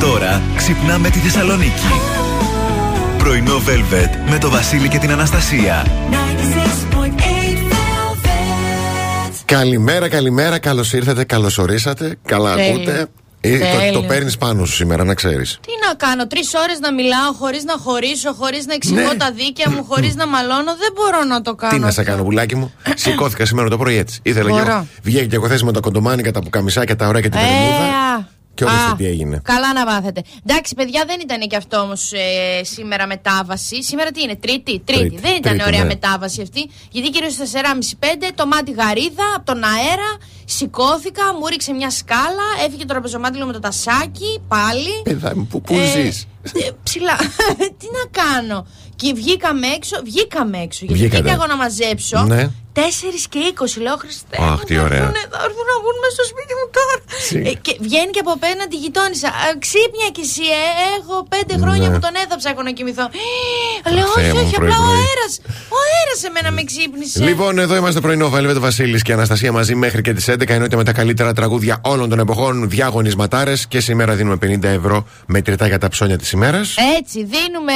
Τώρα ξυπνάμε τη Θεσσαλονίκη. Πρωινό Velvet με το Βασίλη και την Αναστασία. Καλημέρα, καλημέρα, καλώς ήρθατε, καλώς ορίσατε. Καλά ακούτε. Ε, το, το παίρνεις πάνω σου σήμερα, να ξέρεις. Τι να κάνω, τρεις ώρες να μιλάω χωρίς να χωρίσω, χωρίς να εξηγώ Ναι. τα δίκαια μου, χωρίς να μαλώνω. Δεν μπορώ να το κάνω. Τι να σε αυτό. κάνω, πουλάκι μου. Σηκώθηκα σήμερα το πρωί έτσι. Ήθελα Μπορώ. και εγώ. Βγαίνει και εγώ θέση με τα κοντομάνικα, τα πουκαμισάκια, τα ωραία και την Ε, περμούδα. α. Και όντως Α, τι έγινε. Καλά να μάθετε. Εντάξει, παιδιά, δεν ήταν και αυτό όμως σήμερα μετάβαση. Σήμερα τι είναι, Τρίτη; Τρίτη. Τρίτη. Δεν ήταν Τρίτη, ωραία ναι. μετάβαση αυτή. Γιατί κυρίως στι 4.30-5 το μάτι γαρίδα από τον αέρα. Σηκώθηκα, μου ρίξε μια σκάλα, έφυγε το ραπεζομάτιλο με το τασάκι, πάλι. Παιδά μου, πού, πού Ε, ζεις; ε, ψηλά. Τι να κάνω. Και βγήκαμε έξω, βγήκαμε έξω. Γιατί Βγήκατε. πήγα εγώ να μαζέψω. Ναι. 4 και 20 λέω Χριστέ. Αχ, μου, τι θα ωραία. έρθουνε, Θα έρθουν να βγουν μέσα στο σπίτι μου τώρα. Τσι. Ε, και βγαίνει και από απέναντι η γειτόνισσα. «Α, Ξύπνια κι εσύ, ε, έχω πέντε χρόνια Ναι. που τον έδαψα έχω να κοιμηθώ. Ε, Λέω, Θεέ όχι, μου, όχι, απλά ο πρωί-πρωί. αέρας. Ο αέρας εμένα με ξύπνησε. Λοιπόν, εδώ είμαστε πρωινό Velvet Βασίλης και Αναστασία μαζί μέχρι και τις 11. Εννοείται με τα καλύτερα τραγούδια όλων των εποχών, διαγωνισματάρε. Και σήμερα δίνουμε 50 ευρώ μετρητά για τα ψώνια της ημέρας. Έτσι, δίνουμε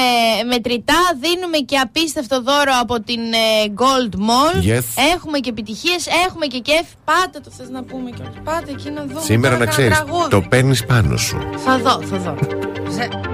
μετρητά, δίνουμε και απίστευτο δώρο από την ε, Gold Mall. Yes. Έχουμε και επιτυχίες, έχουμε και κέφι. Πάτε το θες να πούμε και Πάτε εκεί να δούμε. Σήμερα τώρα να κανένα ξέρει, τραγούδι. το παίρνεις πάνω σου. Θα δω, θα δω.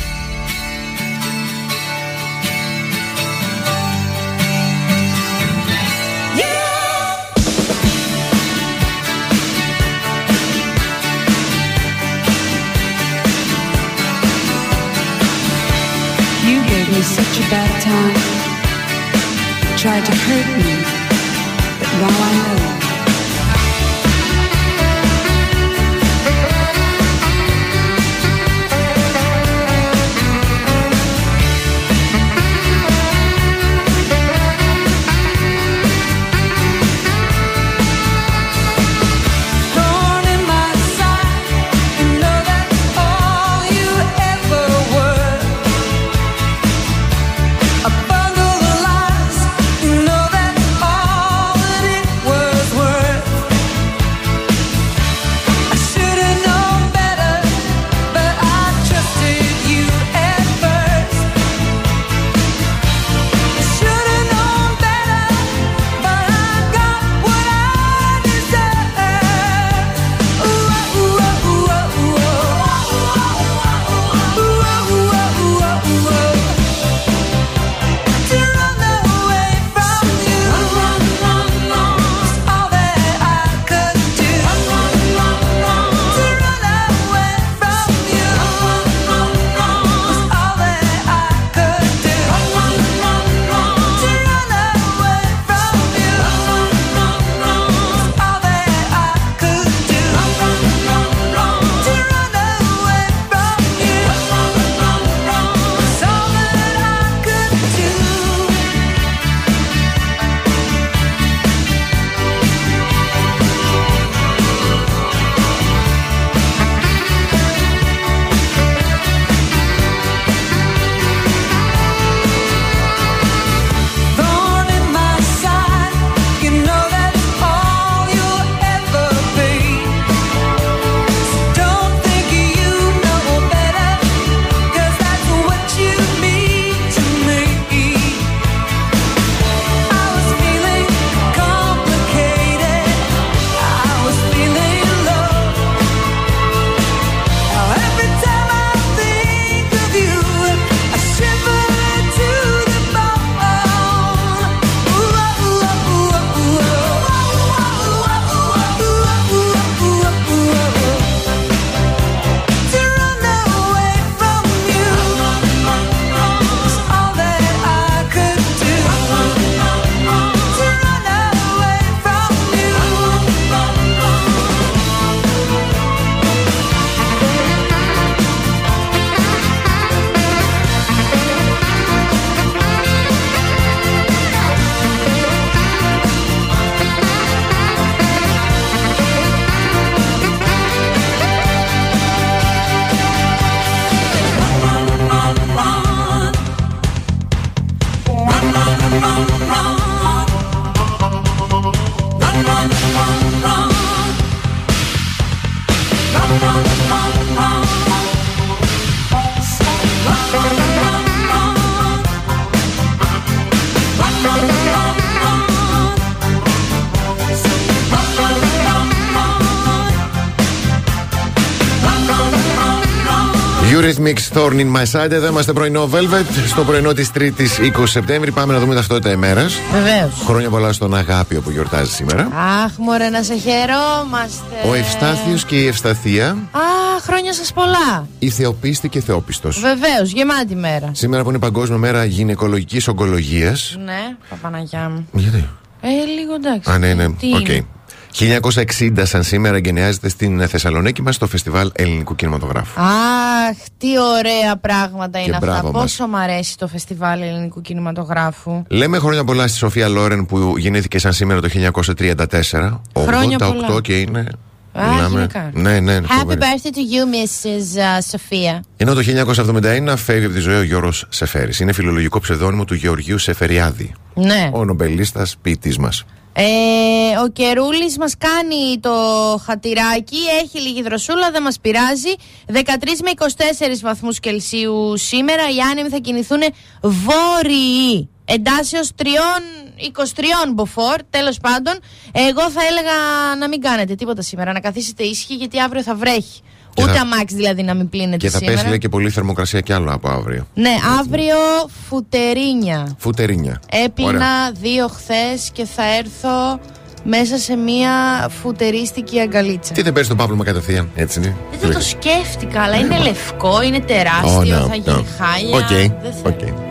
me such a bad time. You tried to hurt me, but now I know. Eurythmics Thorn in My Side. Εδώ είμαστε πρωινό Velvet. Στο πρωινό της 3ης 20 Σεπτέμβρη. Πάμε να δούμε ταυτότητα ημέρας. Βεβαίως. Χρόνια πολλά στον Αγάπιο που γιορτάζει σήμερα. Αχ, μωρέ, να σε χαιρόμαστε. Ο Ευστάθιος και η Ευσταθία. Α, χρόνια σας πολλά. Η Θεοπίστη και Θεόπιστος. Βεβαίως, γεμάτη μέρα. Σήμερα που είναι Παγκόσμια Μέρα Γυναικολογικής Ογκολογίας. Ναι, Παναγιά μου. Γιατί; Ε, λίγο εντάξει. Α, ναι, ναι. Τι Οκ. Είναι. 1960 σαν σήμερα εγκαινιάζεται στην Θεσσαλονίκη μας στο Φεστιβάλ Ελληνικού Κινηματογράφου. Αχ, τι ωραία πράγματα είναι αυτά. μπράβο μας. Πόσο μ' αρέσει το φεστιβάλ ελληνικού κινηματογράφου; Λέμε χρόνια πολλά στη Σοφία Λόρεν που γεννήθηκε σαν σήμερα το 1934. Χρόνια 88 πολλά. και είναι. Α, γυναίκα. Ναι, ναι, Happy φοβερή. birthday to you, Mrs. uh, Sophia. Ενώ το 1971 φεύγει από τη ζωή ο Γιώργος Σεφέρης. Είναι φιλολογικό ψευδόνυμο του Γεωργίου Σεφεριάδη. Ναι. Ο νομπελίστας ποιητής μας. Ε, ο Κερούλης μας κάνει το χατηράκι, έχει λίγη δροσούλα, δεν μας πειράζει. 13 με 24 βαθμούς Κελσίου σήμερα, οι άνεμοι θα κινηθούν βόρειοι. Εντάσεως 3, 23 μποφόρ, τέλος πάντων. Εγώ θα έλεγα να μην κάνετε τίποτα σήμερα, να καθίσετε ήσυχοι γιατί αύριο θα βρέχει. Και Ούτε θα- αμάξι δηλαδή να μην πλύνετε Και θα σήμερα. πέσει λέει και πολύ θερμοκρασία κι άλλο από αύριο. Ναι, αύριο φουτερίνια. Φουτερίνια. Έπλυνα Ωραία. δύο χθες και θα έρθω μέσα σε μία φουτερίστικη αγκαλίτσα. Τι δεν παίρνεις τον Παύλο κατευθείαν, έτσι είναι. Δεν θα το σκέφτηκα, αλλά είναι λευκό, είναι τεράστιο, Ω, ναι, θα γίνει ναι. χάλια. Οκ, Δεν θέλω.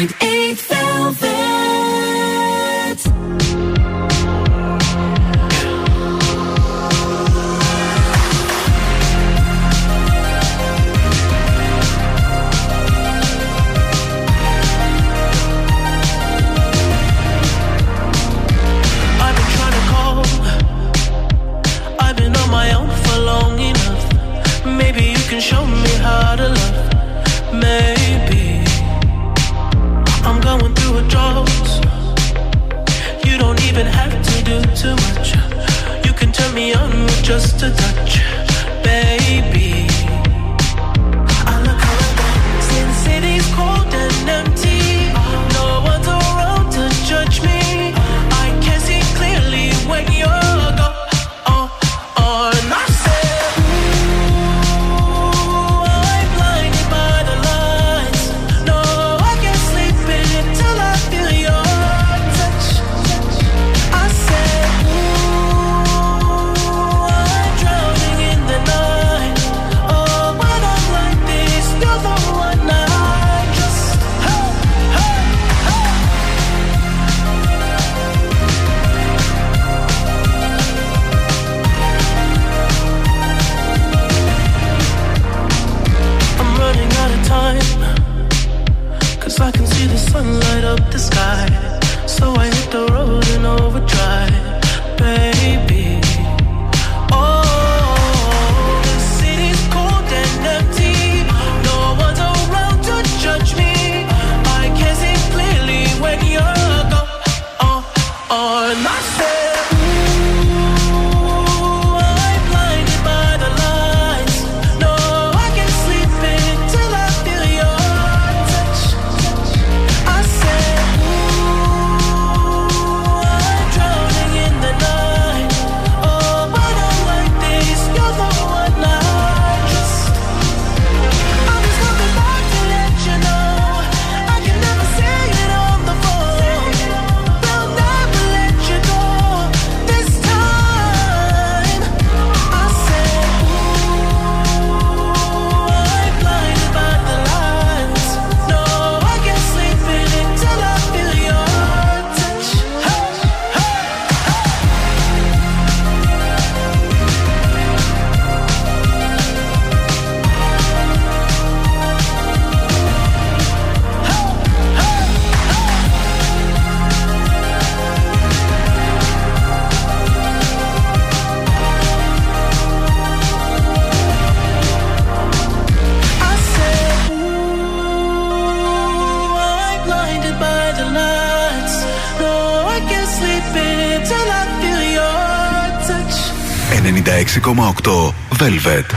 106.8 Velvet.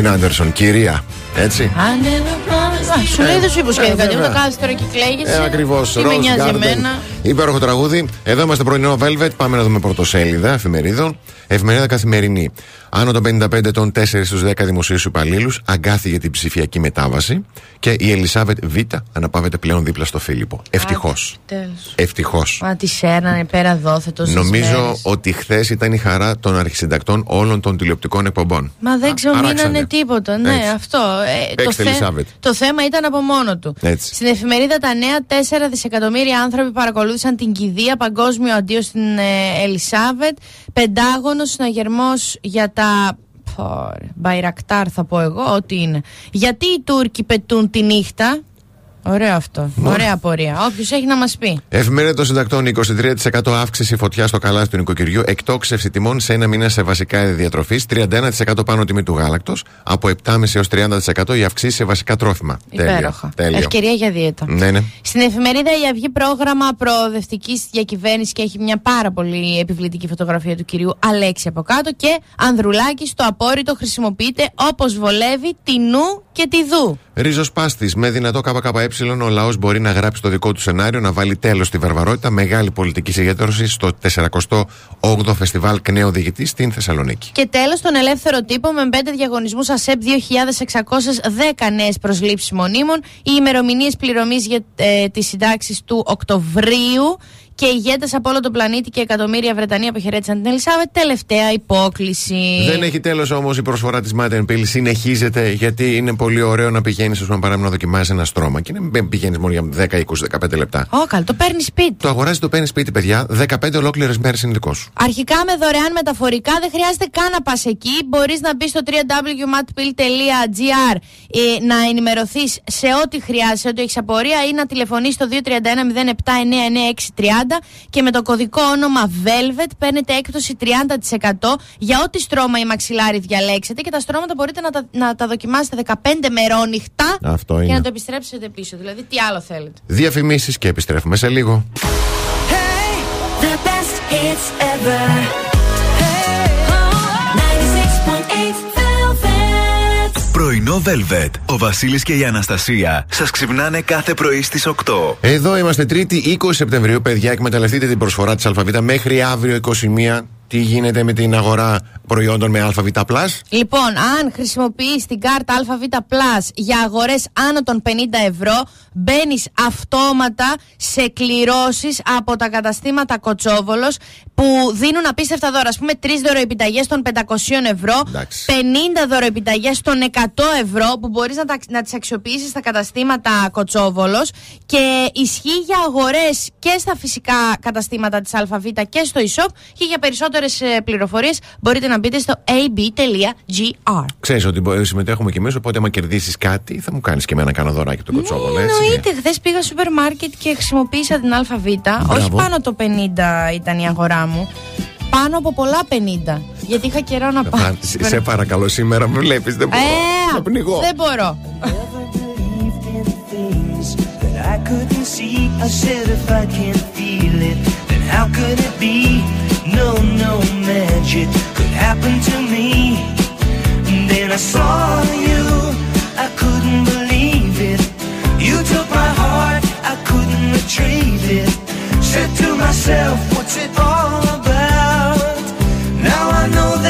Ωραία, Ελίνα Άντερσον, κυρία. Έτσι. I never promised. Α, Σου λέει δεν σου υποσχέθηκα. ε, Τι βέβαια. το κάθεσαι τώρα και κλαίγεσαι. Ε, Ακριβώς. Τι με νοιάζει εμένα. Υπέροχο τραγούδι. Εδώ είμαστε πρωινό Velvet. Πάμε να δούμε πρωτοσέλιδα εφημερίδων. Εφημερίδα καθημερινή. Άνω των 55 ετών, 4 στους 10 δημοσίους υπαλλήλους αγκάθι για την ψηφιακή μετάβαση. Και η Ελισάβετ Β αναπαύεται πλέον δίπλα στο Φίλιππο. Ευτυχώς. Τέλος. Ευτυχώς. Μα τη σέρνανε πέρα δόθε τόσες Νομίζω μέρες. ότι χθες ήταν η χαρά των αρχισυντακτών όλων των τηλεοπτικών εκπομπών. Μα δεν Α- ξεμείνανε αράξανε. τίποτα. Ναι, Έτσι. αυτό. Ε, το, Παίξτε, Ελισάβετ. το θέμα ήταν από μόνο του. Έτσι. Στην εφημερίδα Τα Νέα, 4 δισεκατομμύρια άνθρωποι παρακολούθησαν την κηδεία. Παγκόσμιο αντίο στην ε, Ελισάβετ. Πεντάγωνος συναγερμός για τα. Πόρε, Μπαϊρακτάρ θα πω εγώ ότι είναι. Γιατί οι Τούρκοι πετούν τη νύχτα; Ωραίο αυτό. Ωραία πορεία. Όποιος έχει να μας πει. Εφημερίδα των συντακτών 23% αύξηση φωτιάς στο καλάθι του νοικοκυριού, εκτόξευση τιμών σε ένα μήνα σε βασικά είδη διατροφή, 31% πάνω τιμή του γάλακτος, από 7,5 έως 30% η αυξήση σε βασικά τρόφιμα. Υπέροχα. Τέλειο. Ευκαιρία για δίαιτα. Ναι, ναι. Στην εφημερίδα Η Αυγή πρόγραμμα προοδευτικής διακυβέρνησης και έχει μια πάρα πολύ επιβλητική φωτογραφία του κυρίου Αλέξη από κάτω και Ανδρουλάκη στο απόρριτο χρησιμοποιείται όπως βολεύει τη νου και τη δου. Ριζοσπάστη. Με δυνατό ΚΚΕ, ο λαός μπορεί να γράψει το δικό του σενάριο, να βάλει τέλος στη βαρβαρότητα. Μεγάλη πολιτική συγκέντρωση στο 48ο Φεστιβάλ Κνέο Διηγητή στην Θεσσαλονίκη. Και τέλος, τον ελεύθερο τύπο με πέντε διαγωνισμούς ΑΣΕΠ 2.610 νέες προσλήψεις μονίμων. Οι ημερομηνίες πληρωμής για ε, τις συντάξεις του Οκτωβρίου. Και ηγέτες από όλο τον πλανήτη και εκατομμύρια Βρετανοί αποχαιρέτησαν την Ελισάβετ. Τελευταία υπόκληση. Δεν έχει τέλος όμως η προσφορά της Matten Pill. Συνεχίζεται γιατί είναι πολύ ωραίο να πηγαίνεις, ας πούμε, παράδειγμα, να δοκιμάσεις ένα στρώμα. Και να πηγαίνεις μόνο για 10, 20, 15 λεπτά. Ω, καλό, το παίρνεις σπίτι. Το αγοράζεις, το παίρνεις σπίτι, παιδιά. 15 ολόκληρες μέρες είναι δικό σου. Αρχικά με δωρεάν μεταφορικά δεν χρειάζεται καν να πας εκεί. Μπορείς να μπεις στο www.matpill.gr ε, να ενημερωθείς σε ό,τι χρειάζεσαι, ό,τι έχεις απορία ή να τηλεφωνήσει στο 231 και με το κωδικό όνομα Velvet παίρνετε έκπτωση 30% για ό,τι στρώμα ή μαξιλάρι διαλέξετε και τα στρώματα μπορείτε να τα, να τα δοκιμάσετε 15 μερόνυχτα Αυτό και είναι. να το επιστρέψετε πίσω. Δηλαδή, τι άλλο θέλετε; Διαφημίσεις και επιστρέφουμε σε λίγο. The best hits ever. Πρωινό Velvet. Ο Βασίλης και η Αναστασία σας ξυπνάνε κάθε πρωί στις 8. Εδώ είμαστε Τρίτη 20 Σεπτεμβρίου, παιδιά. Εκμεταλλευτείτε την προσφορά της ΑΒ μέχρι αύριο 21. Τι γίνεται με την αγορά προϊόντων με ΑΒ. Λοιπόν, αν χρησιμοποιείς την κάρτα ΑΒ Plus για αγορές άνω των 50 ευρώ, μπαίνεις αυτόματα σε κληρώσεις από τα καταστήματα Κοτσόβολος που δίνουν απίστευτα δώρα. Α πούμε, τρεις δωροεπιταγές των 500 ευρώ, Εντάξει. 50 δωροεπιταγές των 100 ευρώ που μπορείς να, τα, να τις αξιοποιήσεις στα καταστήματα Κοτσόβολος και ισχύει για αγορές και στα φυσικά καταστήματα της ΑΒ και στο e-shop και για περισσότερες ε, πληροφορίες μπορείτε να μπείτε στο ab.gr. Ξέρεις ότι μπορεί- συμμετέχουμε κι εμείς, οπότε άμα κερδίσεις κάτι, θα μου κάνεις και εμένα κάνω δωράκι το κοτσόβολο, έτσι. Εννοείται, χθες πήγα στο σούπερ μάρκετ και χρησιμοποίησα την ΑΒ. Όχι πάνω το 50 ήταν η αγορά μου. Πάνω από πολλά 50. Γιατί είχα καιρό να πάω. Πα- στο σε- σούπερ- Σε παρακαλώ, σήμερα με βλέπει, δεν μπορώ. Ε, Θα πνιγώ. δεν μπορώ. believed in things that I couldn't see. I said if I can't feel it, then how could it be? No, no magic could happen to me. And then I saw you, I couldn't believe it. You took my heart, I couldn't retrieve it. Said to myself, what's it all about? Now I know there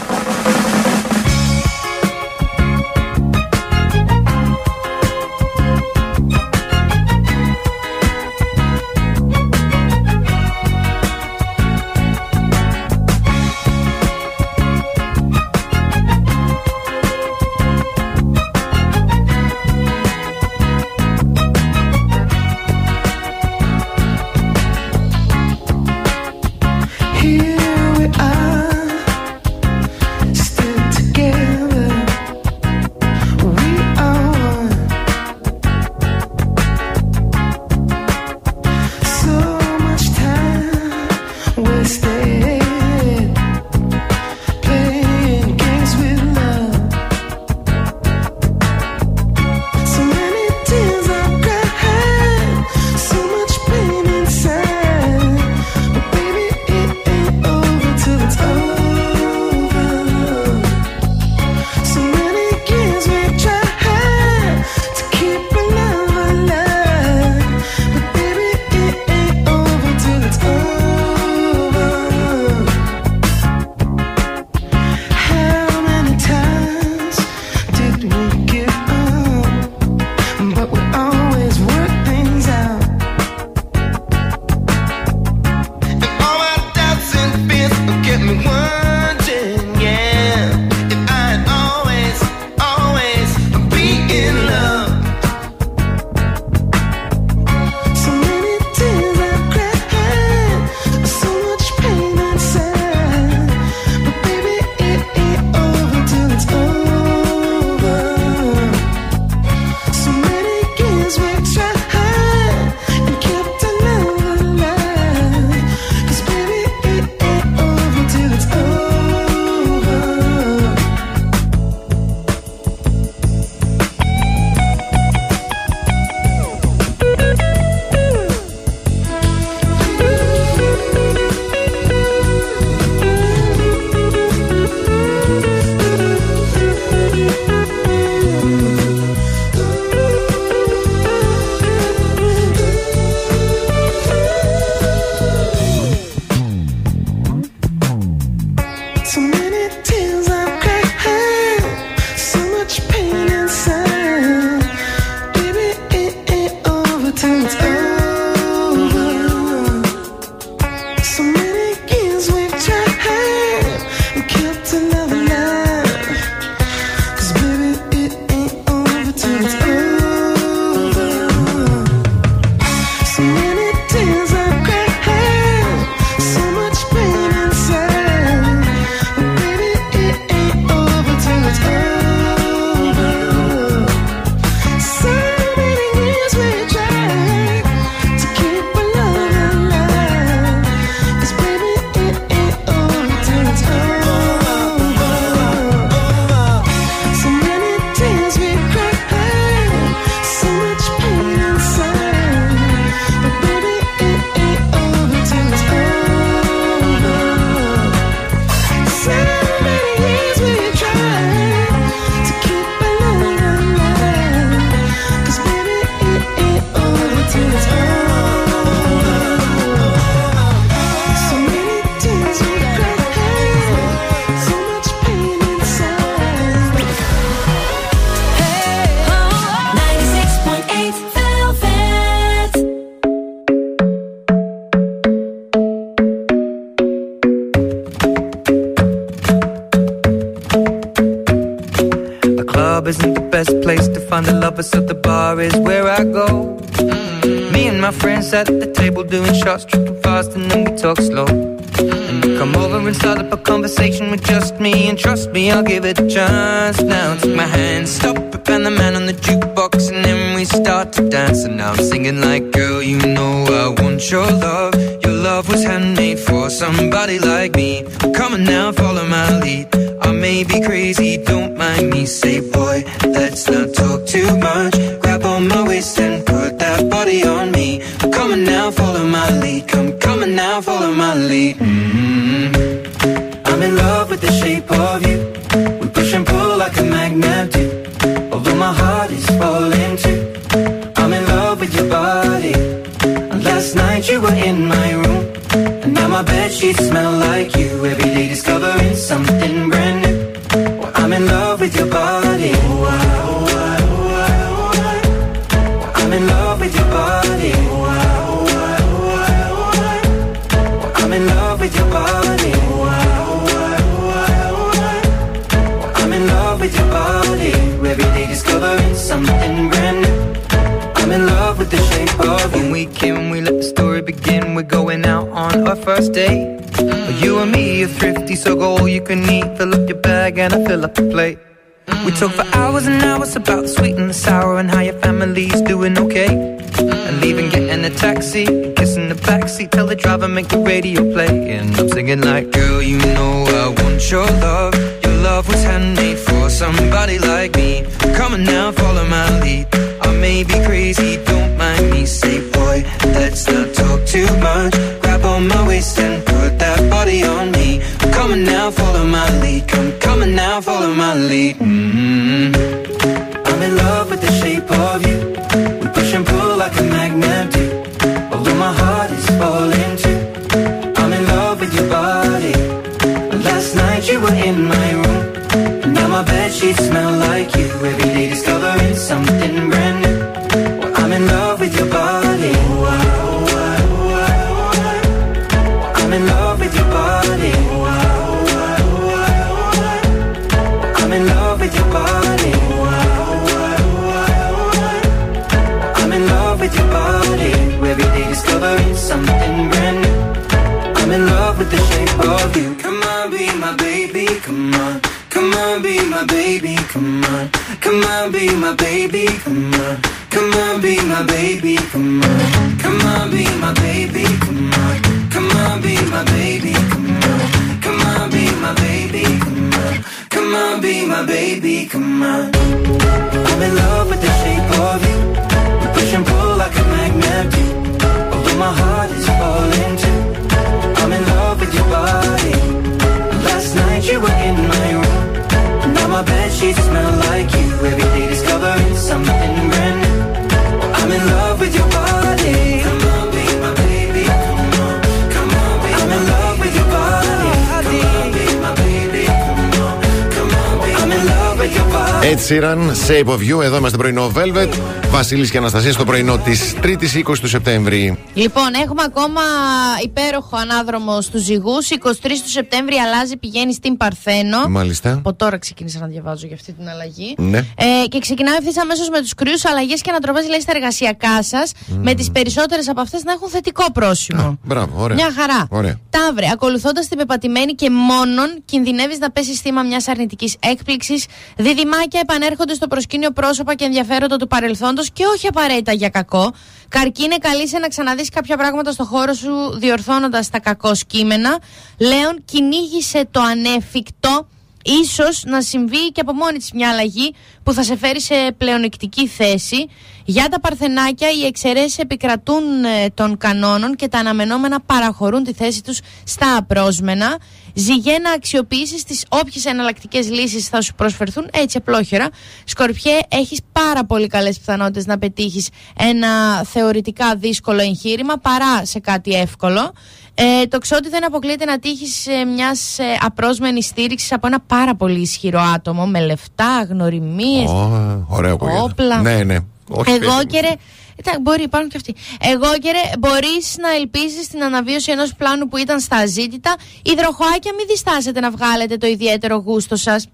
Sheets smell like you. Sheeran, Shape of You. Εδώ είμαστε πρωινό Velvet. Βασίλης και Αναστασίας στο πρωινό της 3η 20 του Σεπτέμβρη. Λοιπόν, έχουμε ακόμα υπέροχο ανάδρομο στους ζυγούς. 23 του Σεπτέμβρη αλλάζει, πηγαίνει στην Παρθένο. Μάλιστα. Από τώρα ξεκίνησα να διαβάζω για αυτή την αλλαγή. Ναι. Ε, και ξεκινάμε ευθύς αμέσως με τους κρύου αλλαγές και ανατροπέ, λέει, στα εργασιακά σας. Με τις περισσότερες από αυτές να έχουν θετικό πρόσημο. Μπράβο, ωραία. Μια χαρά. Ωραία. Ταύρε, ακολουθώντας την πεπατημένη και μόνον, κινδυνεύεις να πέσεις θύμα μιας αρνητικής έκπληξης. Διδυμάκια επανέρχονται στο προσκήνιο πρόσωπα και ενδιαφέροντα του παρελθόντος και όχι απαραίτητα για κακό. Καρκίνε, καλείσαι να ξαναδείς κάποια πράγματα στο χώρο σου, διορθώνοντας τα κακό κείμενα. Λέων, κυνήγησε το ανέφικτο. Ίσως να συμβεί και από μόνη της μια αλλαγή που θα σε φέρει σε πλεονεκτική θέση. Για τα παρθενάκια οι εξαιρέσεις επικρατούν ε, των κανόνων και τα αναμενόμενα παραχωρούν τη θέση τους στα απρόσμενα. Ζυγέ να αξιοποιήσεις τις όποιες εναλλακτικές λύσεις θα σου προσφερθούν έτσι απλόχερα. Σκορπιέ έχεις πάρα πολύ καλές πιθανότητες να πετύχεις ένα θεωρητικά δύσκολο εγχείρημα παρά σε κάτι εύκολο. Ε, το ξότι δεν αποκλείεται να τύχεις ε, μιας ε, απρόσμενης στήριξης από ένα πάρα πολύ ισχυρό άτομο με λεφτά, γνωριμίες, Ω, ωραίο ακούγεται. όπλα. Ναι, ναι. Όχι, Εγώ παιδί. και ρε. Εντάξει, μπορεί, υπάρχουν και αυτοί. Εγώ και ρε, μπορείς να ελπίζεις στην αναβίωση ενός πλάνου που ήταν στα αζήτητα. Υδροχοάκια, μην διστάσετε να βγάλετε το ιδιαίτερο γούστο σας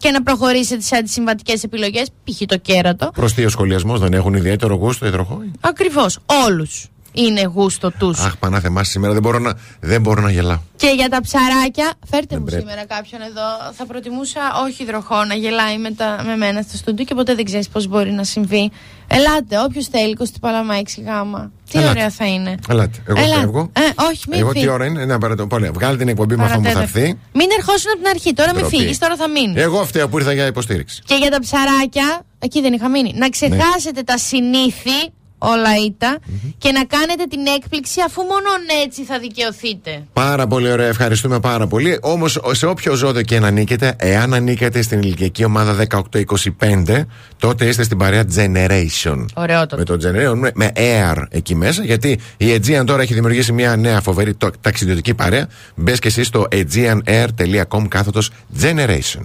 και να προχωρήσετε σε αντισυμβατικές επιλογές, π.χ. το κέρατο. Προστεί ο σχολιασμός δεν έχουν ιδιαίτερο γούστο υδροχόη. Ακριβώς. Όλους είναι γούστο τους. Αχ, πανάθεμά σήμερα δεν μπορώ να, δεν μπορώ να γελάω. Και για τα ψαράκια, φέρτε Δεν μου πρέπει. σήμερα κάποιον εδώ. Θα προτιμούσα όχι υδροχό να γελάει με, τα, με μένα στο στούντιο και ποτέ δεν ξέρεις πώς μπορεί να συμβεί. Ελάτε, όποιος θέλει, 25 Παλαμά 6 γάμα. Τι Ελάτε. ωραία θα είναι. Ελάτε. Εγώ Ελάτε. φεύγω. Ε, όχι, μην Εγώ φύγεις. τι ώρα είναι, να παρατώ. Πολύ. Βγάλε την εκπομπή με αυτό που θα Παρατέταρτο. έρθει. Μην ερχόσουν από την αρχή. Τώρα μην Ντροπή. Ε. φύγεις, τώρα θα μείνεις. Εγώ αυτή που ήρθα για υποστήριξη. Και για τα ψαράκια, εκεί δεν είχα μείνει. Να ξεχάσετε τα συνήθη όλα ήττα, και να κάνετε την έκπληξη αφού μόνο έτσι θα δικαιωθείτε. Πάρα πολύ ωραία, ευχαριστούμε πάρα πολύ. Όμως, σε όποιο ζώδιο και να ανήκετε, εάν ανήκετε στην ηλικιακή ομάδα 18-25, τότε είστε στην παρέα Generation. Ωραιότατο. Με το Generation, με- με Air εκεί μέσα, γιατί η Aegean τώρα έχει δημιουργήσει μια νέα φοβερή το- ταξιδιωτική παρέα. Μπες και εσύ στο aegeanair.com κάθετος Generation.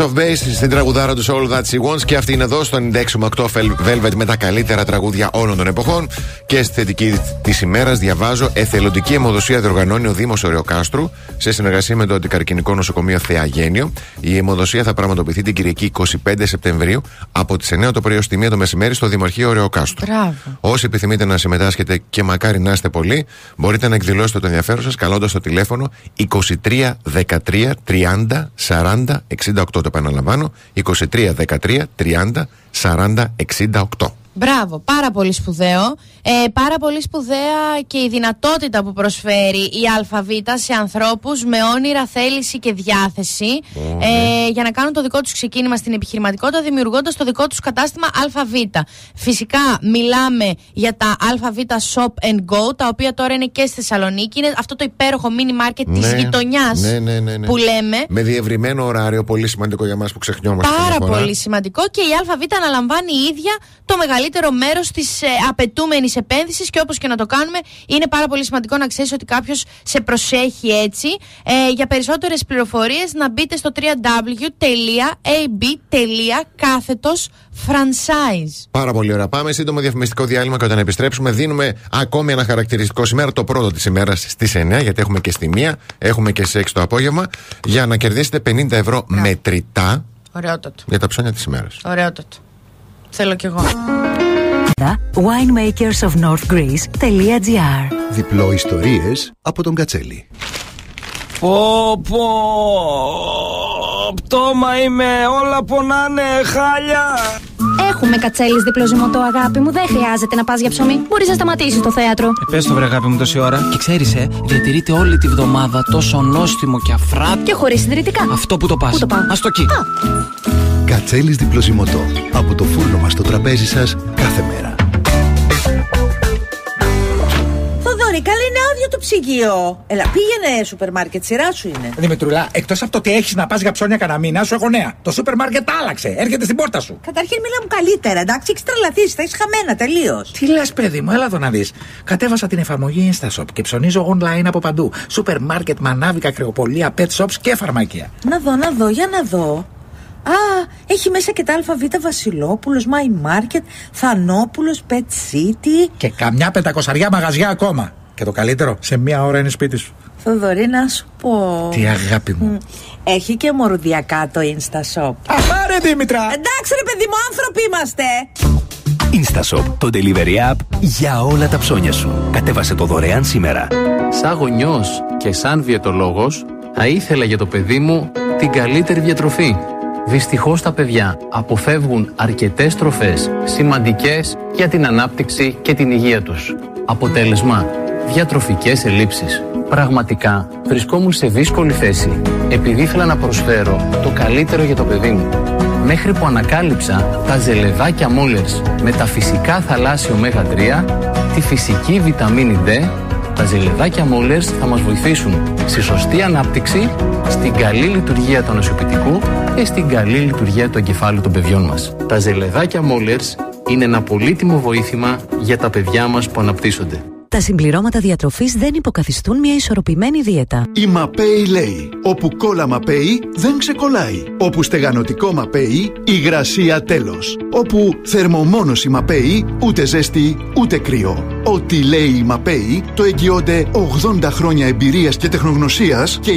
Of Base στην τραγουδάρα τους All That She Wants και αυτή είναι εδώ στο 96,8 Velvet με τα καλύτερα τραγούδια όλων των εποχών. Και στη θετική της ημέρας διαβάζω εθελοντική αιμοδοσία διοργανώνει ο Δήμος Ωρεοκάστρου σε συνεργασία με το Αντικαρκυνικό Νοσοκομείο Θεαγένιο. Η αιμοδοσία θα πραγματοποιηθεί την Κυριακή 25 Σεπτεμβρίου από τις 9 το πρωί ως τη 1 το μεσημέρι στο Δημαρχείο Ωρεοκάστρου. Μπράβο. Όσοι επιθυμείτε να συμμετάσχετε και μακάρι να είστε πολλοί, μπορείτε να εκδηλώσετε το ενδιαφέρον σας καλώντας το τηλέφωνο 23 13 30 40 68. Το επαναλαμβάνω. 23 13 30 40 68. Μπράβο, πάρα πολύ σπουδαίο. Ε, πάρα πολύ σπουδαία και η δυνατότητα που προσφέρει η ΑΒ σε ανθρώπους με όνειρα, θέληση και διάθεση ε, για να κάνουν το δικό τους ξεκίνημα στην επιχειρηματικότητα, δημιουργώντας το δικό τους κατάστημα ΑΒ. Φυσικά, μιλάμε για τα ΑΒ Shop and Go, τα οποία τώρα είναι και στη Θεσσαλονίκη. Είναι αυτό το υπέροχο mini market της γειτονιάς ναι, ναι, ναι, ναι. που λέμε. Με διευρυμένο ωράριο, πολύ σημαντικό για μας που ξεχνιόμαστε. Πάρα καμιά φορά. πολύ σημαντικό και η ΑΒ αναλαμβάνει η ίδια το μεγαλύτερο μέρος της ε, απαιτούμενης επένδυσης και όπως και να το κάνουμε, είναι πάρα πολύ σημαντικό να ξέρεις ότι κάποιος σε προσέχει έτσι. Ε, για περισσότερες πληροφορίες να μπείτε στο www.ab.κάθετο franchise. Πάρα πολύ ωραία. Πάμε σύντομο διαφημιστικό διάλειμμα και όταν επιστρέψουμε δίνουμε ακόμη ένα χαρακτηριστικό σήμερα, το πρώτο της ημέρας στις 9, γιατί έχουμε και στη μία, έχουμε και σε 6 το απόγευμα, για να κερδίσετε 50 ευρώ μετρητά Ωραιότατο. για τα ψώνια της ημέρας. Ωραιότατο. Θέλω κι εγώ. winemakersofnorthgreece.gr Διπλό ιστορίες από τον Κατσέλη. Πω πω Πτώμα είμαι όλα πονάνε χάλια Έχουμε κατσέλης διπλό ζυμωτό, αγάπη μου. Δεν χρειάζεται να πας για ψωμί. Μπορείς να σταματήσεις το θέατρο. ε, Πες το βρε αγάπη μου τόση ώρα Και ξέρεις ε διατηρείται όλη τη βδομάδα τόσο νόστιμο και αφράτο Και χωρίς συντηρητικά. Αυτό που το πας Πού το πάω; Ας το εκεί Κατσέλης διπλοζυμωτό. Από το φούρνο μας στο τραπέζι σας κάθε μέρα. Θοδωρή, καλή είναι άδειο το ψυγείο. Έλα, πήγαινε σούπερ μάρκετ, σειρά σου είναι. Δημητρούλα, εκτός από το ότι έχεις να πας για ψώνια κανένα μήνα, σου έχω νέα. Το σούπερ μάρκετ άλλαξε. Έρχεται στην πόρτα σου. Καταρχήν μιλά μου καλύτερα, εντάξει, έχεις τρελαθείς, θα έχεις χαμένα τελείως. Τι λες, παιδί μου, έλα εδώ να δεις. Κατέβασα την εφαρμογή InstaShop και ψωνίζω online από παντού. Σούπερ μάρκετ, μανάβικα, κρεοπολία, pet shops και φαρμακεία. Να δω, να δω, για να δω. Α, έχει μέσα και τα ΑΒ Βασιλόπουλος, My Market, Θανόπουλος, Pet City. Και καμιά πεντακοσαριά μαγαζιά ακόμα. Και το καλύτερο, σε μία ώρα είναι σπίτι σου. Θοδωρή, να σου πω. Τι αγάπη μου. Μ, Έχει και μορουδιακά το InstaShop. Πάρε Δήμητρα! Εντάξει, ρε παιδί μου, άνθρωποι είμαστε. Instashop, το delivery app για όλα τα ψώνια σου. Κατέβασε το δωρεάν σήμερα. Σαν γονιός και σαν διαιτολόγος θα ήθελα για το παιδί μου την καλύτερη διατροφή. Δυστυχώς τα παιδιά αποφεύγουν αρκετές τροφές σημαντικές για την ανάπτυξη και την υγεία τους. Αποτέλεσμα, διατροφικές ελλείψεις. Πραγματικά βρισκόμουν σε δύσκολη θέση επειδή ήθελα να προσφέρω το καλύτερο για το παιδί μου. Μέχρι που ανακάλυψα τα ζελεδάκια μόλερς με τα φυσικά θαλάσσιο ωμέγα 3, τη φυσική βιταμίνη D τα ζελεδάκια Μόλερς θα μας βοηθήσουν στη σωστή ανάπτυξη, στην καλή λειτουργία του νοσοποιητικού και στην καλή λειτουργία του εγκεφάλου των παιδιών μας. Τα ζελεδάκια Μόλερς είναι ένα πολύτιμο βοήθημα για τα παιδιά μας που αναπτύσσονται. Τα συμπληρώματα διατροφής δεν υποκαθιστούν μια ισορροπημένη δίαιτα. Η ΜΑΠΕΗ λέει, όπου κόλλα ΜΑΠΕΗ δεν ξεκολλάει. Όπου στεγανοτικό ΜΑΠΕΗ, υγρασία τέλος. Όπου θερμομόνωση ΜΑΠΕΗ, ούτε ζέστη, ούτε κρύο. Ό,τι λέει η ΜΑΠΕΗ, το εγγυώνται 80 χρόνια εμπειρίας και τεχνογνωσίας και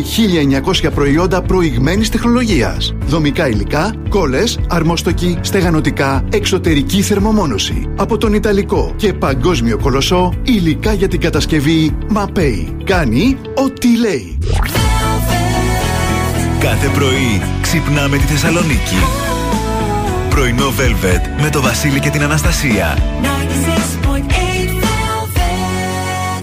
1900 προϊόντα προηγμένης τεχνολογίας. Δομικά υλικά, κόλλες, αρμόστοκοι, στεγανοτικά, εξωτερική θερμομόνωση. Από τον Ιταλικό και παγκόσμιο κολοσσό, υλικά για την κατασκευή ΜΑΠΕΗ. Κάνει ό,τι λέει. Κάθε πρωί ξυπνάμε τη Θεσσαλονίκη. Πρωινό Velvet με το Βασίλη και την Αναστασία.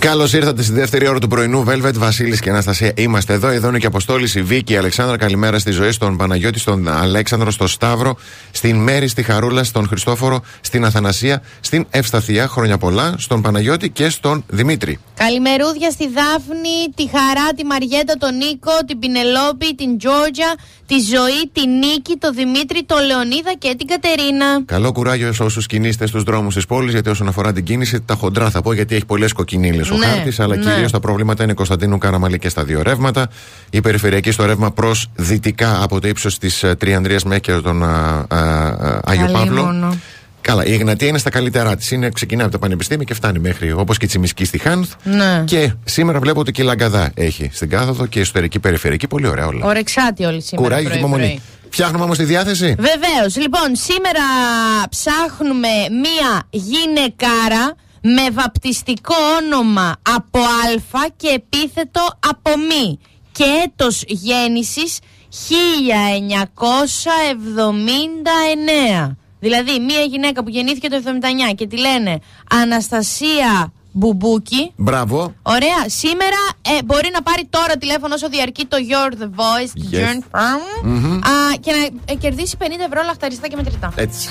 Καλώς ήρθατε στη δεύτερη ώρα του πρωινού. Velvet, Βασίλης και Αναστασία. Είμαστε εδώ. Εδώ είναι και Αποστόλης, η Βίκη, η Αλεξάνδρα. Καλημέρα στη ζωή, στον Παναγιώτη, στον Αλέξανδρο, στον Σταύρο, στην Μέρη, στη Χαρούλα, στον Χριστόφορο, στην Αθανασία, στην Ευσταθία. Χρόνια πολλά, στον Παναγιώτη και στον Δημήτρη. Καλημερούδια στη Δάφνη, τη Χαρά, τη Μαριέτα, τον Νίκο, την Πινελόπη, την Τζόρτζα, τη Ζωή, την Νίκη, τον Δημήτρη, τον Λεωνίδα και την Κατερίνα. Καλό κουράγιο σε όσους κινείστε στους δρόμους της πόλης, γιατί όσον αφορά την κίνηση, τα χοντρά θα πω, γιατί έχει πολλές κοκκινίλες ο Ναι, χάρτη, αλλά ναι. κυρίως τα προβλήματα είναι Κωνσταντίνου Καραμαλή και στα δύο ρεύματα. Η περιφερειακή στο ρεύμα προς δυτικά από το ύψος της Τριανδρία μέχρι και τον α, α, α, Άγιο Παύλο. Καλήμωνο. Καλά, η Εγνατία είναι στα καλύτερά της. Ξεκινάει από το Πανεπιστήμιο και φτάνει μέχρι όπως και η Τσιμισκή στη Χάνθ. Ναι. Και σήμερα βλέπω ότι και η Λαγκαδά έχει στην κάθοδο και η εσωτερική περιφερειακή. Πολύ ωραία όλα. Ορεξάτη όλοι σήμερα. Κουράγιο και πρωί, υπομονή. πρωί. Φτιάχνουμε όμως τη διάθεση. Βεβαίως. Λοιπόν, σήμερα ψάχνουμε μία γυναικάρα με βαπτιστικό όνομα από Α και επίθετο από Μη και έτος γέννησης 1979. Δηλαδή, μία γυναίκα που γεννήθηκε το 79 και τη λένε Αναστασία Μπουμπούκι. Μπράβο. Ωραία. Σήμερα ε, μπορεί να πάρει τώρα τηλέφωνο όσο διαρκεί το You're the Voice του Yes. John Farm Μμμ. α, και να ε, κερδίσει 50 ευρώ λαχταριστά και μετρητά. Έτσι.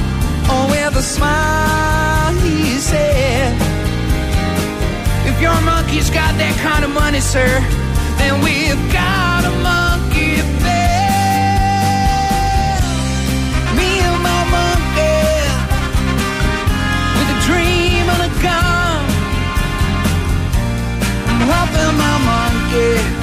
Oh, with a smile, he said, If your monkey's got that kind of money, sir, then we've got a monkey bed. Me and my monkey, with a dream and a gun. I'm helping my monkey.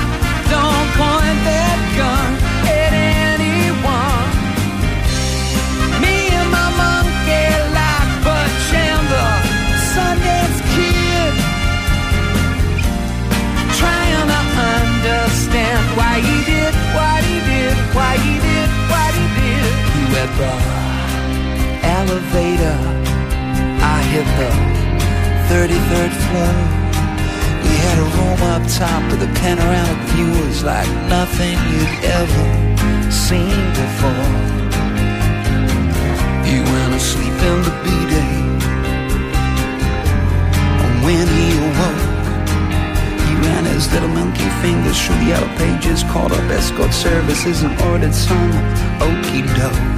He the elevator. I hit the 33rd floor. We had a room up top with a panoramic view. Was like nothing you'd ever seen before. He went to sleep in the B-day. And when he awoke, he ran his little monkey fingers through the yellow pages, called up escort services and ordered some okey doke.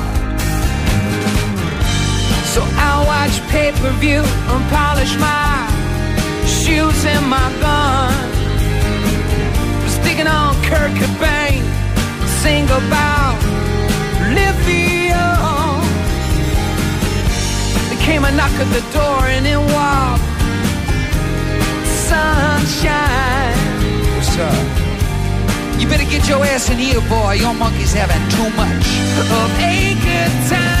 So I'll watch pay-per-view and polish my shoes and my gun. Sticking on Kurt Cobain, sing about lithium. There came a knock at the door and in walked sunshine. What's up? You better get your ass in here, boy. Your monkey's having too much of a good time.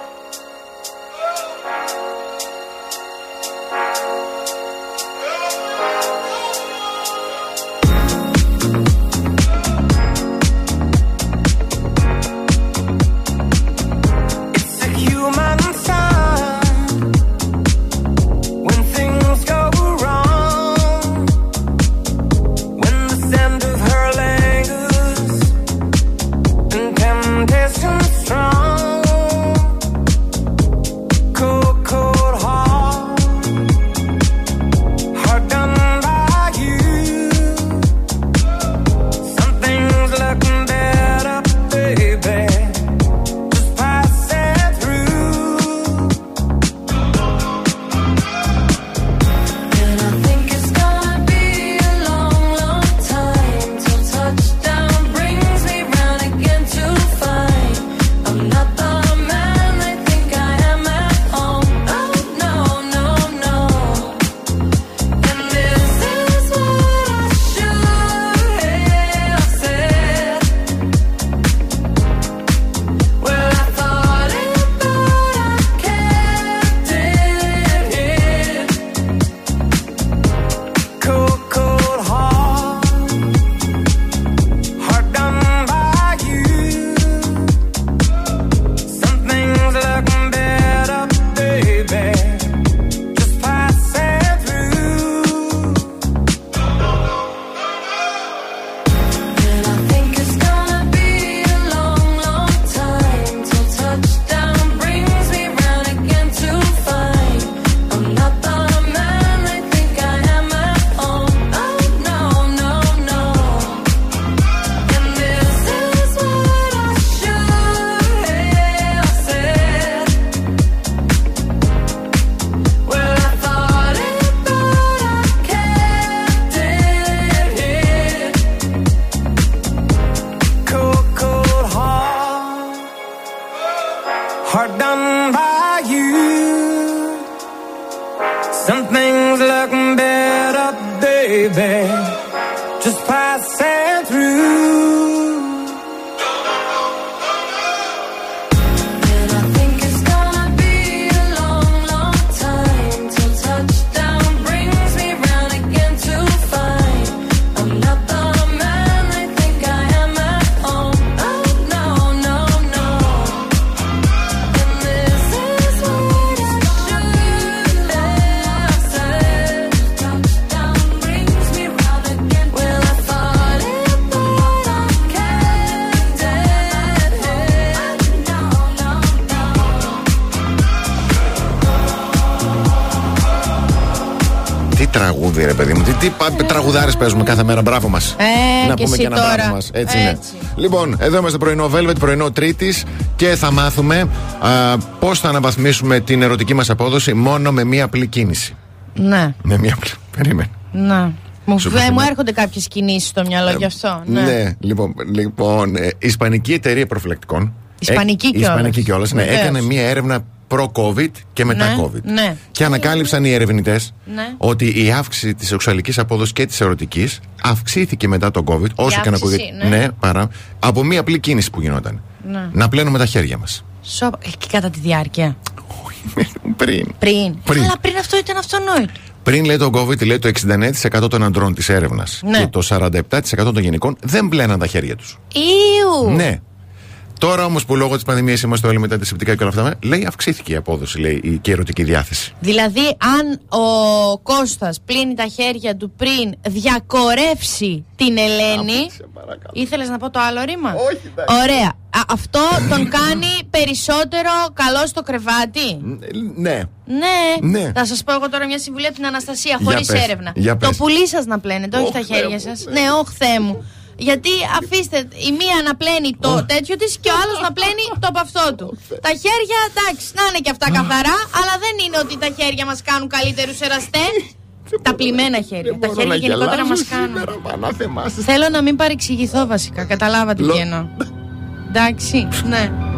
Τραγουδάρε παίζουμε κάθε μέρα. Μπράβο μας. Ε, να και πούμε εσύ και ένα τώρα. μπράβο μας. Έτσι, είναι. Έτσι. Λοιπόν, εδώ είμαστε πρωινό Velvet, πρωινό Τρίτης και θα μάθουμε πώς θα αναβαθμίσουμε την ερωτική μας απόδοση μόνο με μία απλή κίνηση. Ναι, Με μία απλή. Περίμενε. ναι. Μου, Σου ε, μου πες, έρχονται κάποιες κινήσεις στο μυαλό γι' αυτό. Ναι. Ναι, λοιπόν, λοιπόν ε, η Ισπανική εταιρεία προφυλακτικών. Ισπανική ε, κιόλας. Ισπανική κιόλας, ναι, Βεβαίως. έκανε μία έρευνα προ-COVID και μετά Ναι, COVID. ναι. Και ανακάλυψαν οι ερευνητές Ναι. ότι η αύξηση της σεξουαλικής απόδοσης και της ερωτικής αυξήθηκε μετά τον COVID, όσο και να αύξηση, ακούγεται. ναι. παρά, από μία απλή κίνηση που γινόταν. Ναι. Να πλένουμε τα χέρια μας. Σο- ε, και κατά τη διάρκεια. Πριν. Πριν. Πριν. Αλλά πριν αυτό ήταν αυτονόητο. Πριν λέει το COVID, λέει το 69% των αντρών της έρευνας Ναι. και το 47% των γυναικών δεν πλέναν τα χέρια τους. Ιου. Ναι. Τώρα όμως που λόγω της πανδημίας είμαστε όλοι με τα αντισηπτικά και όλα αυτά, λέει αυξήθηκε η απόδοση, λέει, η- και η ερωτική διάθεση. Δηλαδή, αν ο Κώστας πλύνει τα χέρια του πριν διακορεύσει την Ελένη. Ήθελες να πω το άλλο ρήμα; Όχι, Ωραία. Α, αυτό τον κάνει περισσότερο καλό στο κρεβάτι; Ναι. Ναι. Ναι. Θα σας πω εγώ τώρα μια συμβουλή από την Αναστασία, Για χωρίς πες. έρευνα. Για το πες. πουλί σας να πλένετε, όχι Ωχ, τα χέρια Θεέ σας. Ναι, όχι Θεέ μου. Γιατί αφήστε η μία να πλένει το τέτοιο της και ο άλλος να πλένει το από αυτό του. Τα χέρια, εντάξει, να είναι και αυτά καθαρά, αλλά δεν είναι ότι τα χέρια μας κάνουν καλύτερους εραστέ. Τα πλημμένα χέρια. Τα χέρια γενικότερα μας κάνουν. Θέλω να μην παρεξηγηθώ βασικά. Καταλάβατε τι εννοώ. Εντάξει, ναι.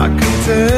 I can tell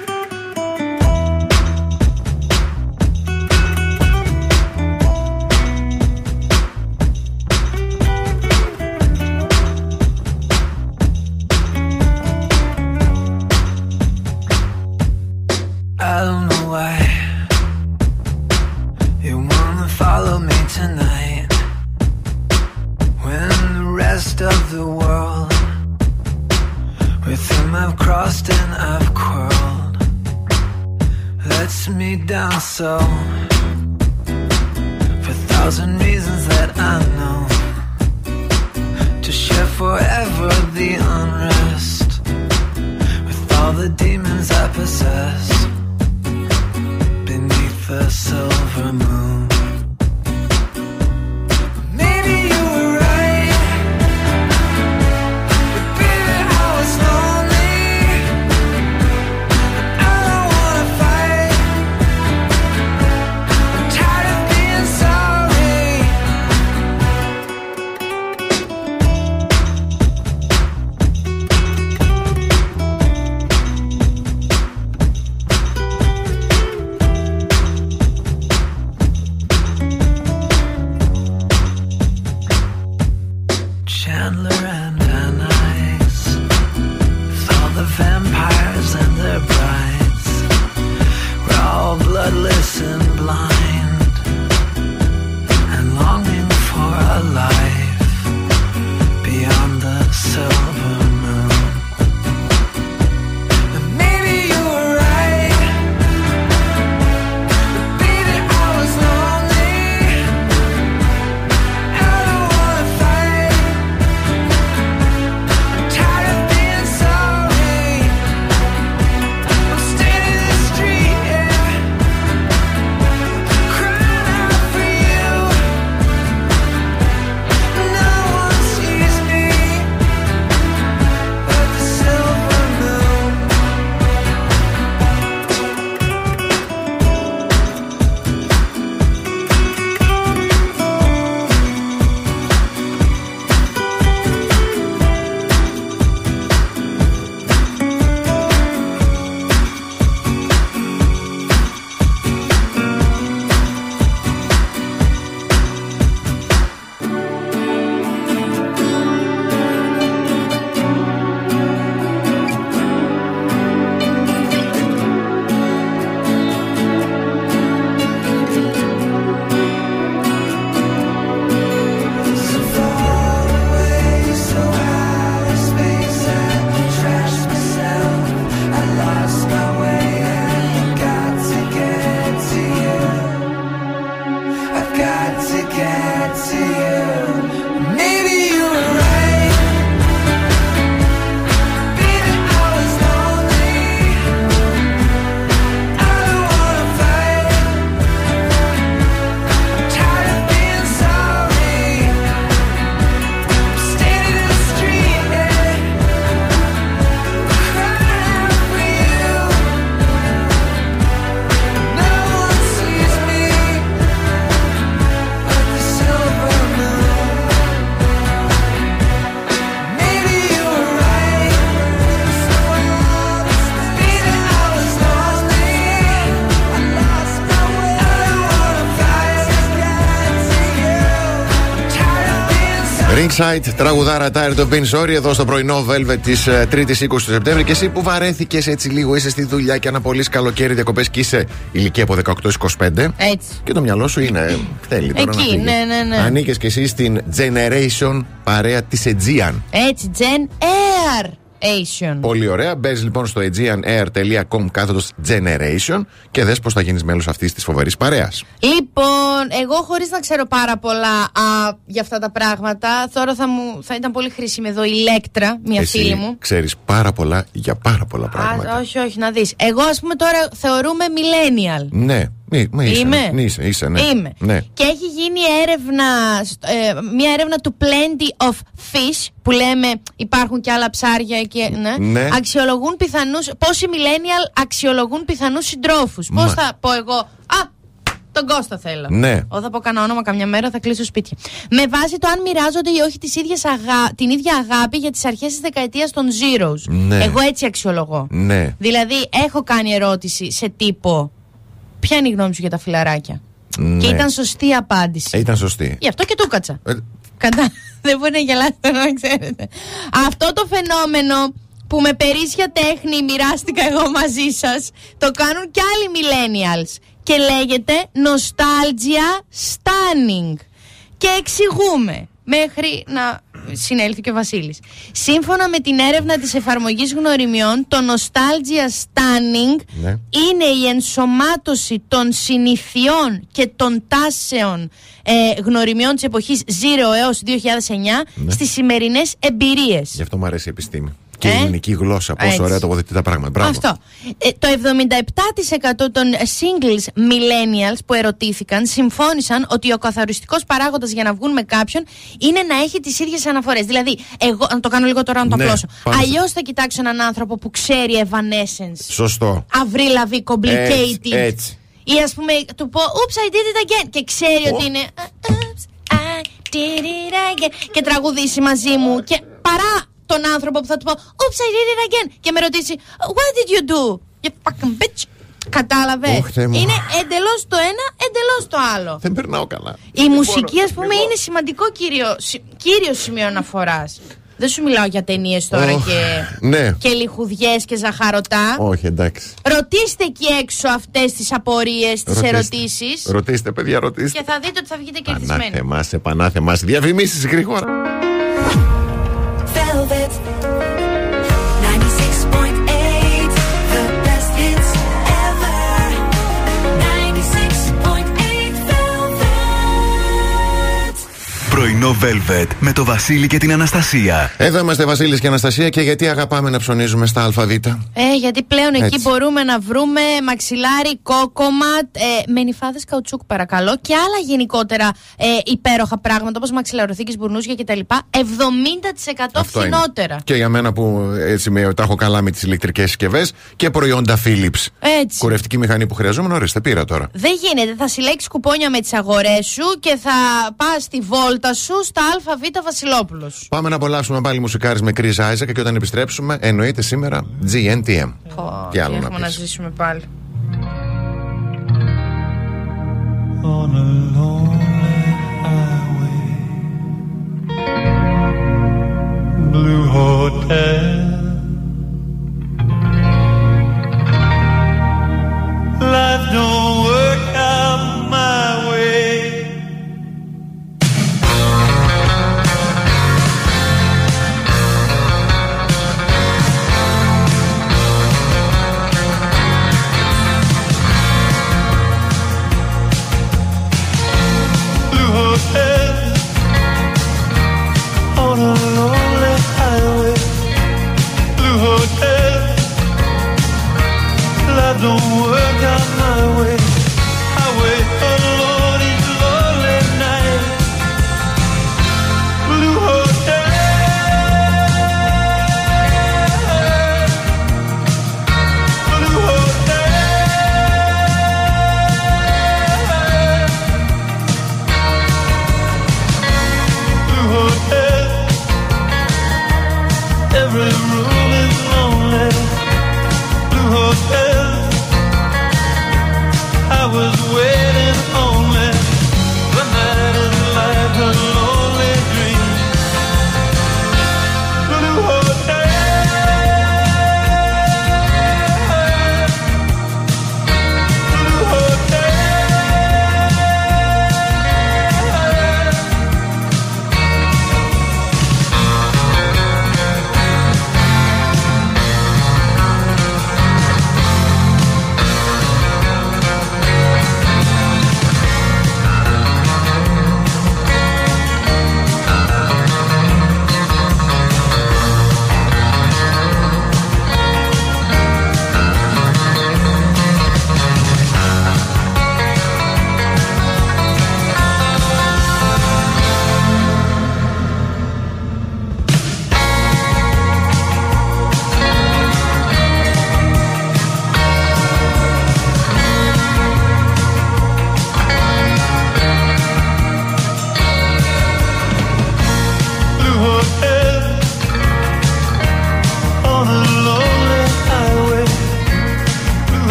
Being Ringside, τραγουδάρα Tire το Bean Sorry εδώ στο πρωινό Velvet της 3η 20 του Σεπτέμβρη. Και εσύ που βαρέθηκες έτσι λίγο, είσαι στη δουλειά και ένα πολύ καλοκαίρι διακοπές και είσαι ηλικία από 18-25. Έτσι. Και το μυαλό σου είναι. Θέλει τώρα να Εκεί, φύγεις. ναι, ναι, ναι. Ανήκες και εσύ στην Generation παρέα της Aegean. Έτσι, Gen Air Asian. Πολύ ωραία. Μπες λοιπόν στο aegeanair.com κάθετος Generation και δες πώς θα γίνεις μέλος αυτής της φοβερής παρέας. Λοιπόν, εγώ χωρίς να ξέρω πάρα πολλά α, για αυτά τα πράγματα, τώρα θα, μου, θα ήταν πολύ χρήσιμη εδώ η Λέκτρα, μια Εσύ φίλη μου. ξέρεις πάρα πολλά για πάρα πολλά πράγματα. Α, όχι, όχι, να δεις. Εγώ, ας πούμε, τώρα θεωρούμε millennial. Ναι, μη, μη είσαι, Είμαι. μη είσαι, είσαι, ναι. Είμαι. Ναι. Και έχει γίνει έρευνα, σ- ε, μια έρευνα του Plenty of Fish που λέμε υπάρχουν και άλλα ψάρια και ναι, Ναι. αξιολογούν πιθανούς, πόσοι millennial αξιολογούν πιθανούς συντρόφους. Μα. Πώς θα πω εγώ, α, τον Κώστα θέλω. Ναι. Εγώ θα πω κανένα όνομα καμιά μέρα, θα κλείσω σπίτια. Με βάση το αν μοιράζονται ή όχι τις ίδιες αγα... την ίδια αγάπη για τις αρχές της δεκαετίας των Zeros. Ναι. Εγώ έτσι αξιολογώ. Ναι. Δηλαδή, έχω κάνει ερώτηση σε τύπο. Ποια είναι η γνώμη σου για τα φιλαράκια; ναι. Και ήταν σωστή η απάντηση. Ε, ήταν σωστή. Γι' αυτό και του κάτσα. Ε, Κατά. Δεν μπορεί να γελάσετε να ξέρετε. Αυτό το φαινόμενο που με περίσσια τέχνη μοιράστηκα εγώ μαζί σας το κάνουν κι άλλοι millennials και λέγεται nostalgia stunning και εξηγούμε μέχρι να συνέλθει και ο Βασίλης. Σύμφωνα με την έρευνα της εφαρμογής γνωριμιών, το nostalgia stunning Ναι. είναι η ενσωμάτωση των συνηθιών και των τάσεων ε, γνωριμιών της εποχής 0 έως 2009 Ναι. στις σημερινές εμπειρίες. Γι' αυτό μου αρέσει η επιστήμη. Και Ε; η ελληνική γλώσσα, πόσο Έτσι. ωραία τοποθετεί τα πράγματα. Μπράβο. Αυτό. Ε, το 77% των singles millennials που ερωτήθηκαν συμφώνησαν ότι ο καθοριστικός παράγοντας για να βγουν με κάποιον είναι να έχει τις ίδιες αναφορές. Δηλαδή, εγώ, να το κάνω λίγο τώρα να το Ναι, απλώσω. πάμε. Αλλιώς θα κοιτάξω έναν άνθρωπο που ξέρει Evanescence. Σωστό. Avril Lavigne, complicated. Έτσι, έτσι. Ή ας πούμε του πω Oops, I did it again. Και ξέρει ότι είναι Oops, I did it again. Και τραγουδήσει μαζί μου. Και παρά τον άνθρωπο που θα του πω Oops, I did it again. Και με ρωτήσει What did you do? You fucking bitch. Κατάλαβε. Ωχ, Θεέ μου. είναι εντελώς το ένα, εντελώς το άλλο. Δεν περνάω καλά. Η μουσική, ας πούμε, είναι σημαντικό κύριο, σι- κύριος σημείο αναφοράς. Δεν σου μιλάω για ταινίες τώρα Ωχ, και, ναι. και λιχουδιές και ζαχαρωτά. Όχι, εντάξει. Ρωτήστε εκεί έξω αυτές τις απορίες, τις Ρωτήστε. ερωτήσεις. Ρωτήστε, παιδιά, ρωτήστε. Και θα δείτε ότι θα βγείτε κερδισμένοι. Πανάθεμά, σε πανάθεμά. Διαφημίσεις γρήγορα. Velvet Πρωινό Velvet με το Βασίλη και την Αναστασία. Εδώ είμαστε Βασίλης και Αναστασία και γιατί αγαπάμε να ψωνίζουμε στα ΑΒ. Ε, γιατί πλέον εκεί Έτσι. μπορούμε να βρούμε μαξιλάρι, κόκομα, ε, με νυφάδες καουτσούκ παρακαλώ και άλλα γενικότερα ε, υπέροχα πράγματα όπως μαξιλαροθήκες, μπουρνούζια κτλ. 70% Αυτό είναι. φθηνότερα. Και για μένα που έτσι με, τα έχω καλά με τις ηλεκτρικές συσκευές και προϊόντα Philips. Έτσι. Κουρευτική μηχανή που χρειαζόμουν, ορίστε, πήρα τώρα. Δεν γίνεται. Θα συλλέξεις κουπόνια με τις αγορές σου και θα πας στη βόλτα σου στα ΑΒ Βασιλόπουλο. Πάμε να απολαύσουμε πάλι μουσικάρι με Chris Isaac και όταν επιστρέψουμε, εννοείται σήμερα GNTM. Τι άλλο να Έχουμε να πεις. ζήσουμε πάλι. on a lonely highway. Blue hotel. Life don't work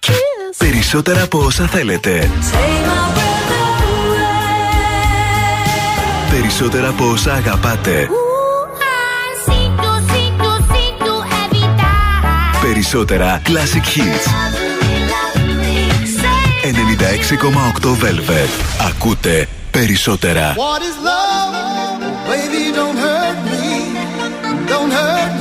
Kiss. Περισσότερα από όσα θέλετε. Περισσότερα από όσα αγαπάτε. Περισσότερα Classic Hits. 96,8 Velvet. Ακούτε περισσότερα. What is love? Baby, don't hurt me. Don't hurt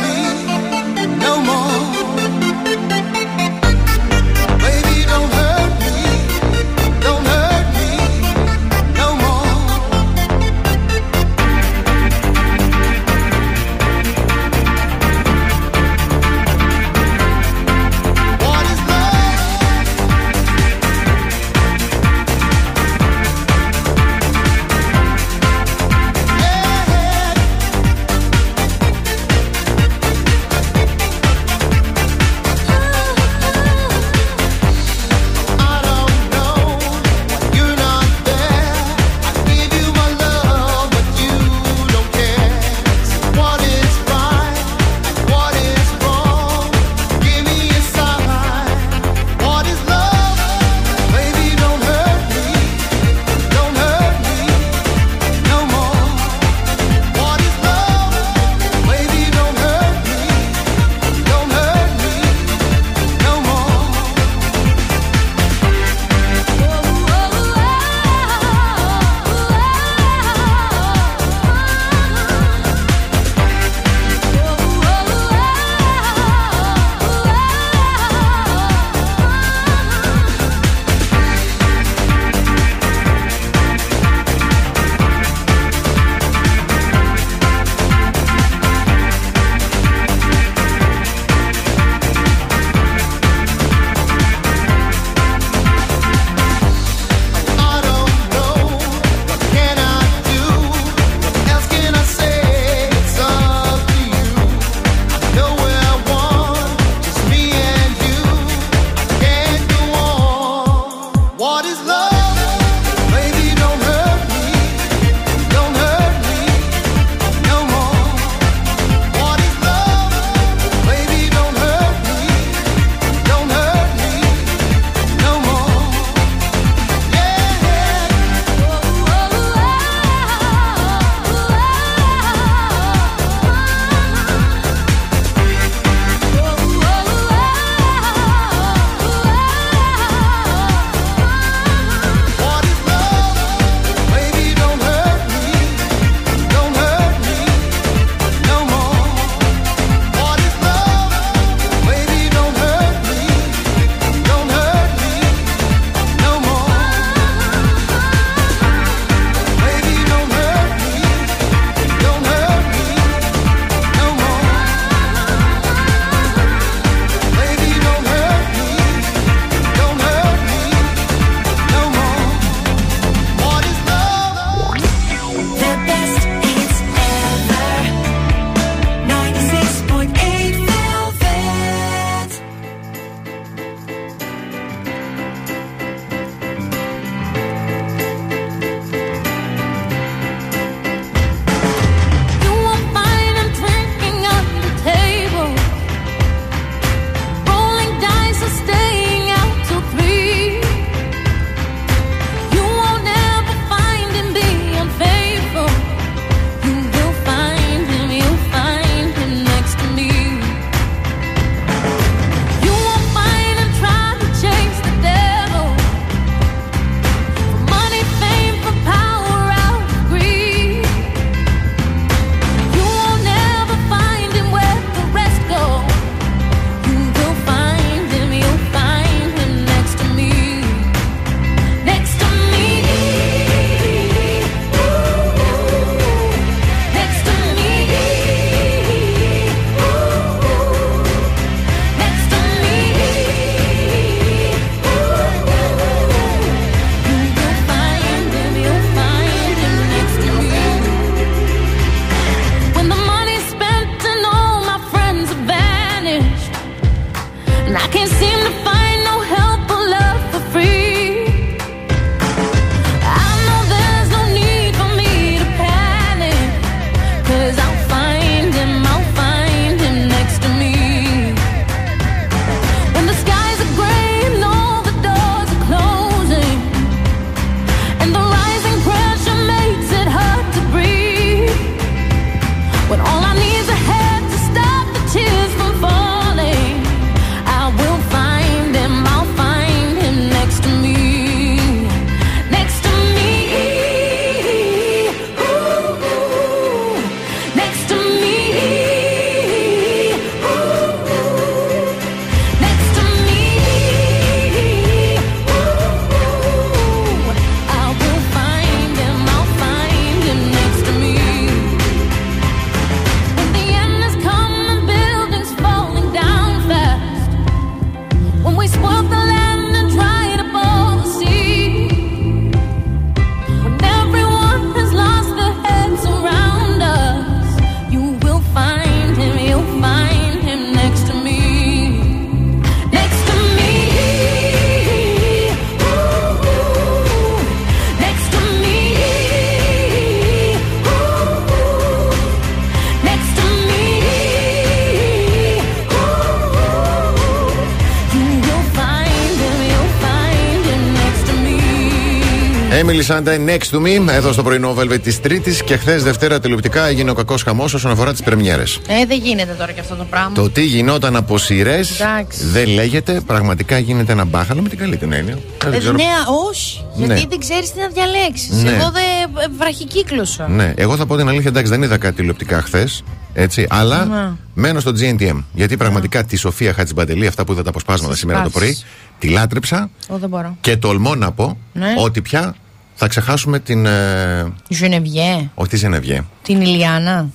me. Έμιλι Σάντα next to me, εδώ στο πρωινό Velvet της Τρίτης και χθες Δευτέρα τηλεοπτικά έγινε ο κακός χαμός όσον αφορά τις πρεμιέρες. Ε, δεν γίνεται τώρα και αυτό το πράγμα. Το τι γινόταν από σειρές Εντάξει. δεν λέγεται, πραγματικά γίνεται ένα μπάχαλο με την καλή την έννοια. Δεν Ε, ξέρω. ναι, όχι. Γιατί Ναι. δεν ξέρεις τι να διαλέξεις. Ναι. Εγώ δεν ε, βραχικύκλωσα. Ναι, εγώ θα πω την αλήθεια, εντάξει, δεν είδα κάτι τηλεοπτικά χθες. Έτσι, αλλά Ναι. μένω στο GNTM. Γιατί πραγματικά τη Σοφία Χατζιμπαντελή, αυτά που είδα τα αποσπάσματα σήμερα το πρωί, πάσες. τη λάτρεψα Εγώ δεν μπορώ. και τολμώ να πω Ναι. ότι πια θα ξεχάσουμε την. Ε, Ζενεβιέ, όχι τη Ζενεβιέ. την Ηλιάνα.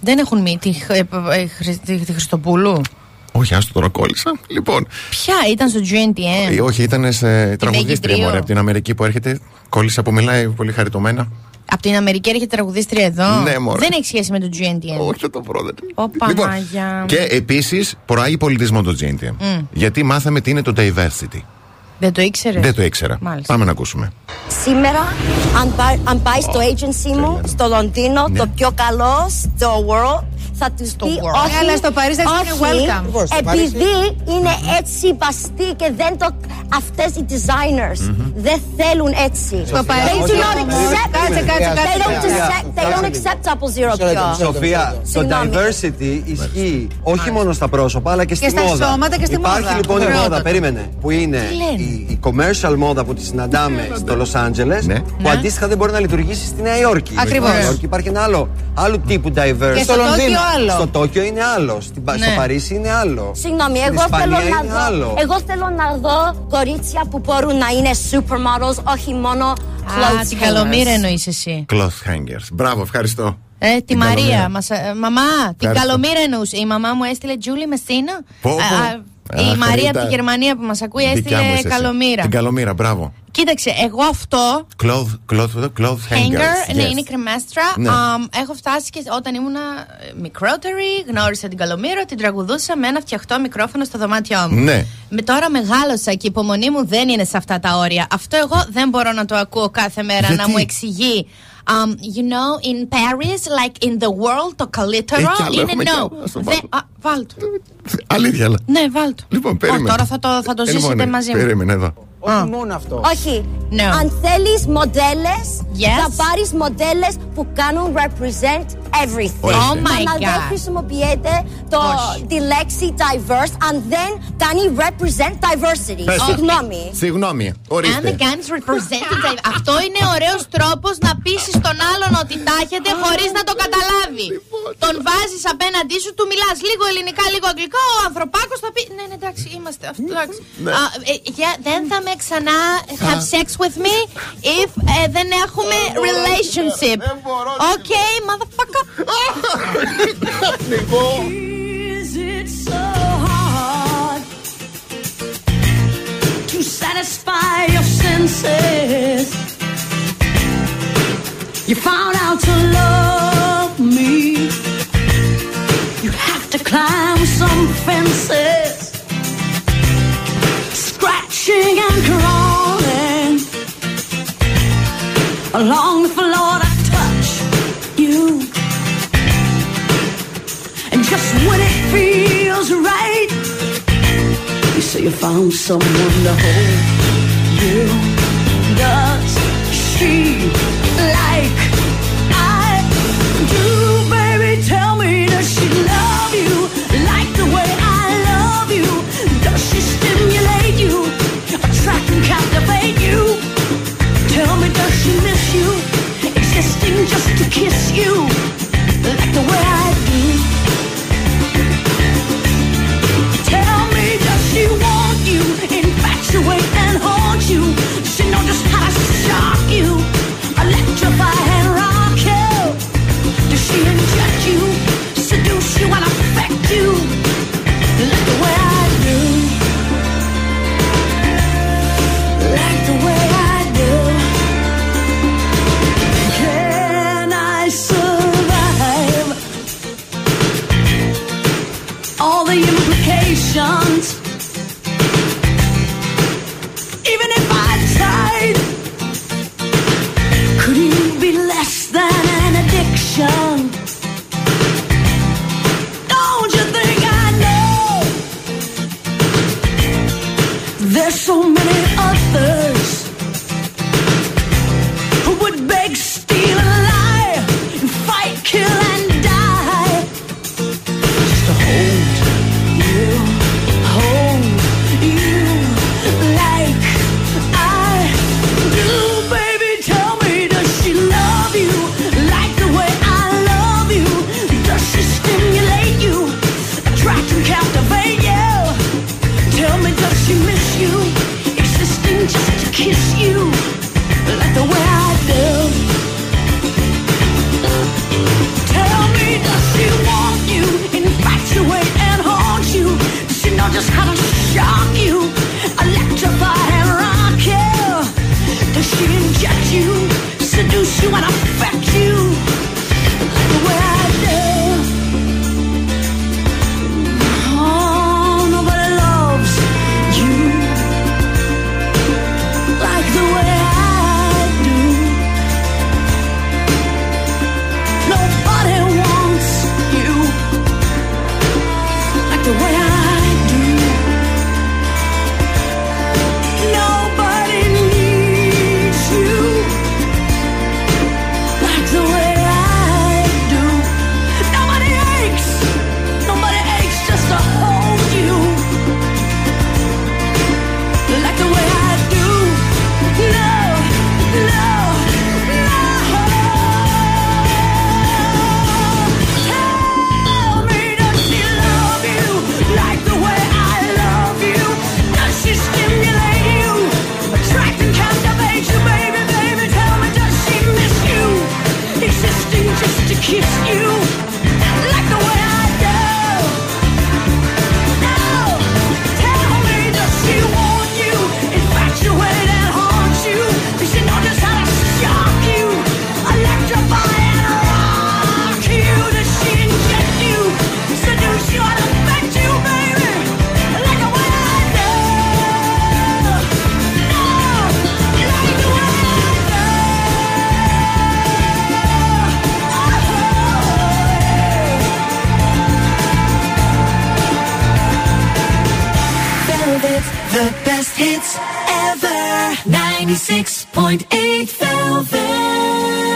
Δεν έχουν μη τη, Χ- ε, ε, Χρυσ- τη, τη Χριστοπούλου. Όχι, άστο τώρα κόλλησα. Λοιπόν, Ποια ήταν στο GNTM. ε, όχι, ήταν σε τραγουδίστρια Τρίο. μωρέ, από την Αμερική που έρχεται. Κόλλησα που μιλάει πολύ χαριτωμένα. Από την Αμερική έρχεται τραγουδίστρια εδώ. Ναι, μωρέ. Δεν έχει σχέση με το GNTM. Όχι, θα το βρω. δεν- Ωπα, Λοιπόν, Μάγια. Και επίσης προάγει πολιτισμό το GNTM. Μμ. Γιατί μάθαμε τι είναι το diversity. Δεν το ήξερες; Δεν το ήξερα. Μάλιστα. Πάμε να ακούσουμε. Σήμερα, αν, πά- αν πάει στο agency μου, στο Λονδίνο, Ναι. το πιο καλό στο world, θα του πει world. όχι. Ε, αλλά στο Παρίσι θα είναι όχι, welcome. Επειδή Στο Παρίσι. είναι έτσι μπαστοί και δεν το. Αυτές οι designers δεν θέλουν έτσι. Στο Παρίσι. They do not Όχι, accept. κάτσε, κάτσε, κάτσε. They don't Σοφία. accept. They don't accept Apple Zero πια. Σοφία, το Συγγνώμη. diversity ισχύει όχι μόνο στα πρόσωπα αλλά και στη Και στα μόδα. σώματα και στη Υπάρχει μόδα. λοιπόν η Πρώτον. μόδα, περίμενε, που είναι Τι λένε; η, η commercial μόδα που τη συναντάμε στο Los Angeles, που Ναι. αντίστοιχα δεν μπορεί να λειτουργήσει στη Νέα Υόρκη. Ακριβώς. Στη Νέα Υόρκη υπάρχει ένα άλλο, άλλου τύπου diverse. Και στο Τόκιο άλλο. Στο Τόκιο είναι άλλο. Στην, Πα- Ναι. Στο Παρίσι είναι άλλο. Συγγνώμη, Στην εγώ θέλω, Ισπανία να είναι δω, άλλο. εγώ θέλω να δω κορίτσια που μπορούν να είναι supermodels, όχι μόνο Α, clothes την καλομήρα hangers. εννοείς εσύ. Cloth hangers. Μπράβο, ευχαριστώ. Ε, τη Την Μαρία. καλομήρα. Μας, ε, μαμά, την Ευχαριστώ. καλομήρα εννοούσε. Η μαμά μου έστειλε Τζούλη Μεσίνα. Πω, πω. Α, α, Η Αχ, Μαρία Ρίτα. από τη Γερμανία που μας ακούει Δικιά μου έστειλε είσαι εσύ. καλομήρα. Την καλομήρα, μπράβο. Κοίταξε, εγώ αυτό Cloth, cloth, cloth hangers. Hanger, ναι, Yes. είναι κρεμάστρα. Ναι. Αμ, έχω φτάσει και όταν ήμουνα ε, μικρότερη, γνώρισα την Καλομήρα, την τραγουδούσα με ένα φτιαχτό μικρόφωνο στο δωμάτιό μου. Ναι. Με τώρα μεγάλωσα και η υπομονή μου δεν είναι σε αυτά τα όρια. Αυτό εγώ δεν μπορώ να το ακούω κάθε μέρα να Γιατί; μου εξηγεί. Um, you know, in Paris, like in the world, το καλύτερο Ε, κι άλλο, είναι έχουμε κι no. άλλο. Ας το Δεν- α, βάλ' το. Αλήθεια, αλλά. Ναι, βάλ' το. Λοιπόν, Ω, περίμενε. τώρα θα το, θα το Ε, ζήσετε λοιπόν, μαζί μου. Περίμενε εδώ. Όχι μόνο αυτό. Όχι. No. Αν θέλεις μοντέλες, Yes. θα πάρεις μοντέλες που κάνουν represent everything. Oh my Αλλά δεν God. χρησιμοποιείτε το, Όχι. τη λέξη diverse αν δεν κάνει represent diversity. Πες. Συγγνώμη. Συγγνώμη, Αν ορίστε. δεν κάνεις representative, αυτό είναι ωραίος τρόπος να πείσει τον άλλον ότι τάχεται χωρίς να το καταλάβει. Τον βάζεις απέναντί σου, του μιλάς λίγο ελληνικά, λίγο αγγλικά. Ο ανθρωπάκος θα πει: Ναι, ναι, εντάξει, είμαστε. αυτό, εντάξει. Ναι. Α, ε, για- δεν θα με ξανά have sex with me if ε, δεν έχουμε relationship. Okay, motherfucker. Is it so hard to satisfy your senses? You found out to love me. You have to climb some fences, scratching and crawling along. so you found someone to hold you. Does she like I do? Baby, tell me, does she love you like the way I love you? Does she stimulate you, attract and captivate you? Tell me, does she miss you, existing just to kiss you like the way I do? if I had shine. just haven't The best hits ever. 96.8 Velvet.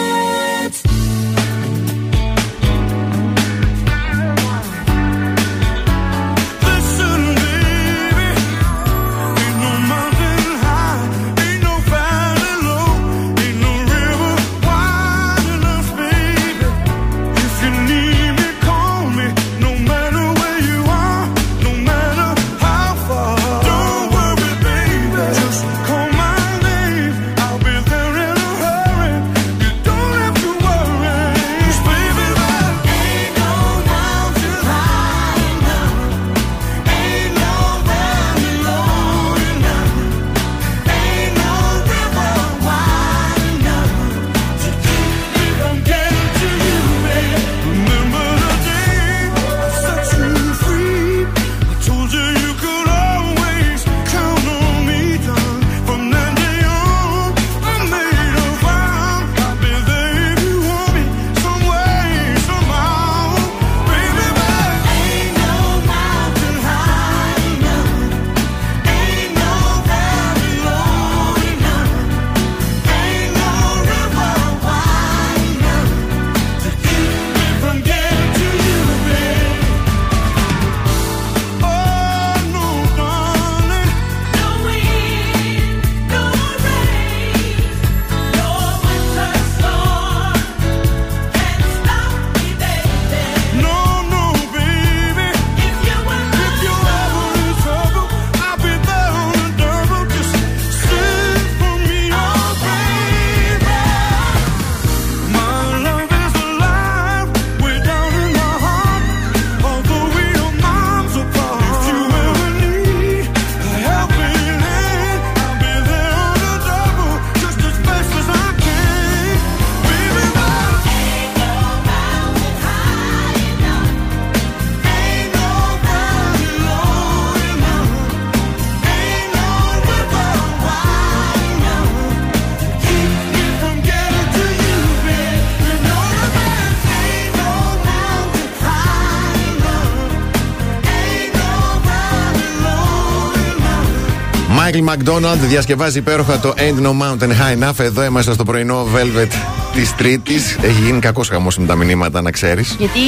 Μάικλ Μακδόναλντ διασκευάζει υπέροχα το Ain't No Mountain High Enough. Εδώ είμαστε στο πρωινό Velvet της Τρίτης. Έχει γίνει κακός χαμός με τα μηνύματα, να ξέρεις. Γιατί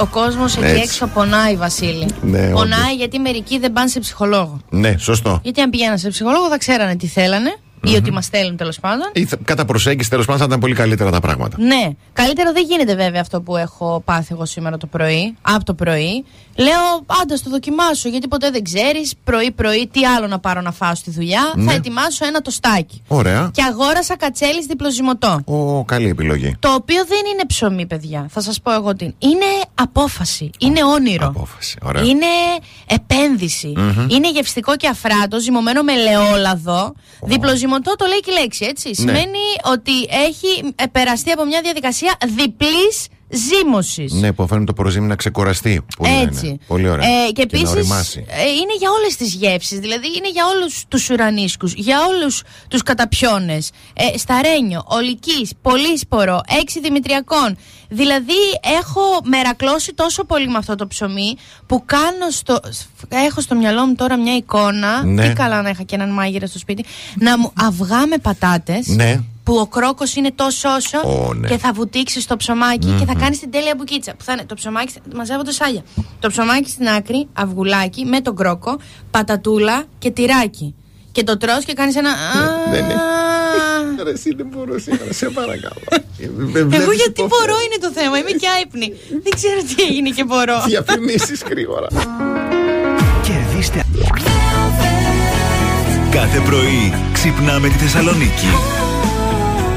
ο κόσμος εκεί Έτσι. έξω πονάει, Βασίλη. Ναι, πονάει όντως. γιατί μερικοί δεν πάνε σε ψυχολόγο. Ναι, σωστό. Γιατί αν πηγαίναν σε ψυχολόγο θα ξέρανε τι θέλανε ή ότι μας θέλουν τέλος πάντων. Ή θα- κατά προσέγγιση, τέλος πάντων, θα ήταν πολύ καλύτερα τα πράγματα. Ναι. Καλύτερο δεν γίνεται βέβαια αυτό που έχω πάθει εγώ σήμερα το πρωί. Από το πρωί. Λέω, άντα το δοκιμάσω. Γιατί ποτέ δεν ξέρεις πρωί-πρωί τι άλλο να πάρω να φάω στη δουλειά. Ναι. Θα ετοιμάσω ένα τοστάκι. Ωραία. Και αγόρασα κατσέλη διπλοζυμωτό. Ω, καλή επιλογή. Το οποίο δεν είναι ψωμί, παιδιά. Θα σας πω εγώ τι. είναι. Είναι απόφαση. Είναι όνειρο. Απόφαση. Ωραία. Είναι επένδυση. Μμμ. Είναι γευστικό και αφράτο, ζυμωμένο με ελαιόλαδο. Διπλοζυμωτό το λέει και η λέξη, έτσι. Ναι. Σημαίνει ότι έχει ε, περαστεί από μια διαδικασία διπλής ζύμωσης. Ναι, που αφήνουν το προζύμι να ξεκουραστεί. Που Έτσι. λένε. Πολύ ωραία. Ε, και να επίσης οριμάσει. είναι για όλες τις γεύσεις. Δηλαδή είναι για όλους τους ουρανίσκους, για όλους τους καταπιώνες. Ε, σταρένιο, ολικής, πολύσπορο, έξι δημητριακών. Δηλαδή έχω μερακλώσει τόσο πολύ με αυτό το ψωμί που κάνω στο. Έχω στο μυαλό μου τώρα μια εικόνα. Ναι. Τι καλά να είχα και έναν μάγειρα στο σπίτι. Να μου αυγά με πατάτες. Ναι. Που ο κρόκο είναι τόσο όσο Ω, ναι. και θα βουτήξεις το ψωμάκι και θα Μμμ. κάνεις την τέλεια μπουκίτσα. Που θα είναι το ψωμάκι, μαζεύονται σάλια. Το ψωμάκι στην άκρη, αυγουλάκι με τον κρόκο, πατατούλα και τυράκι. Και το τρως και κάνεις ένα. Δεν είναι. «Α». Ρε, εσύ δεν μπορώ σήμερα, σε παρακαλώ. Εγώ γιατί μπορώ είναι το θέμα, είμαι και άϊπνη. Δεν ξέρω τι έγινε και μπορώ. Διαφημίσεις γρήγορα. Κερδίστε. Κάθε πρωί ξυπνάμε τη Θεσσαλονίκη.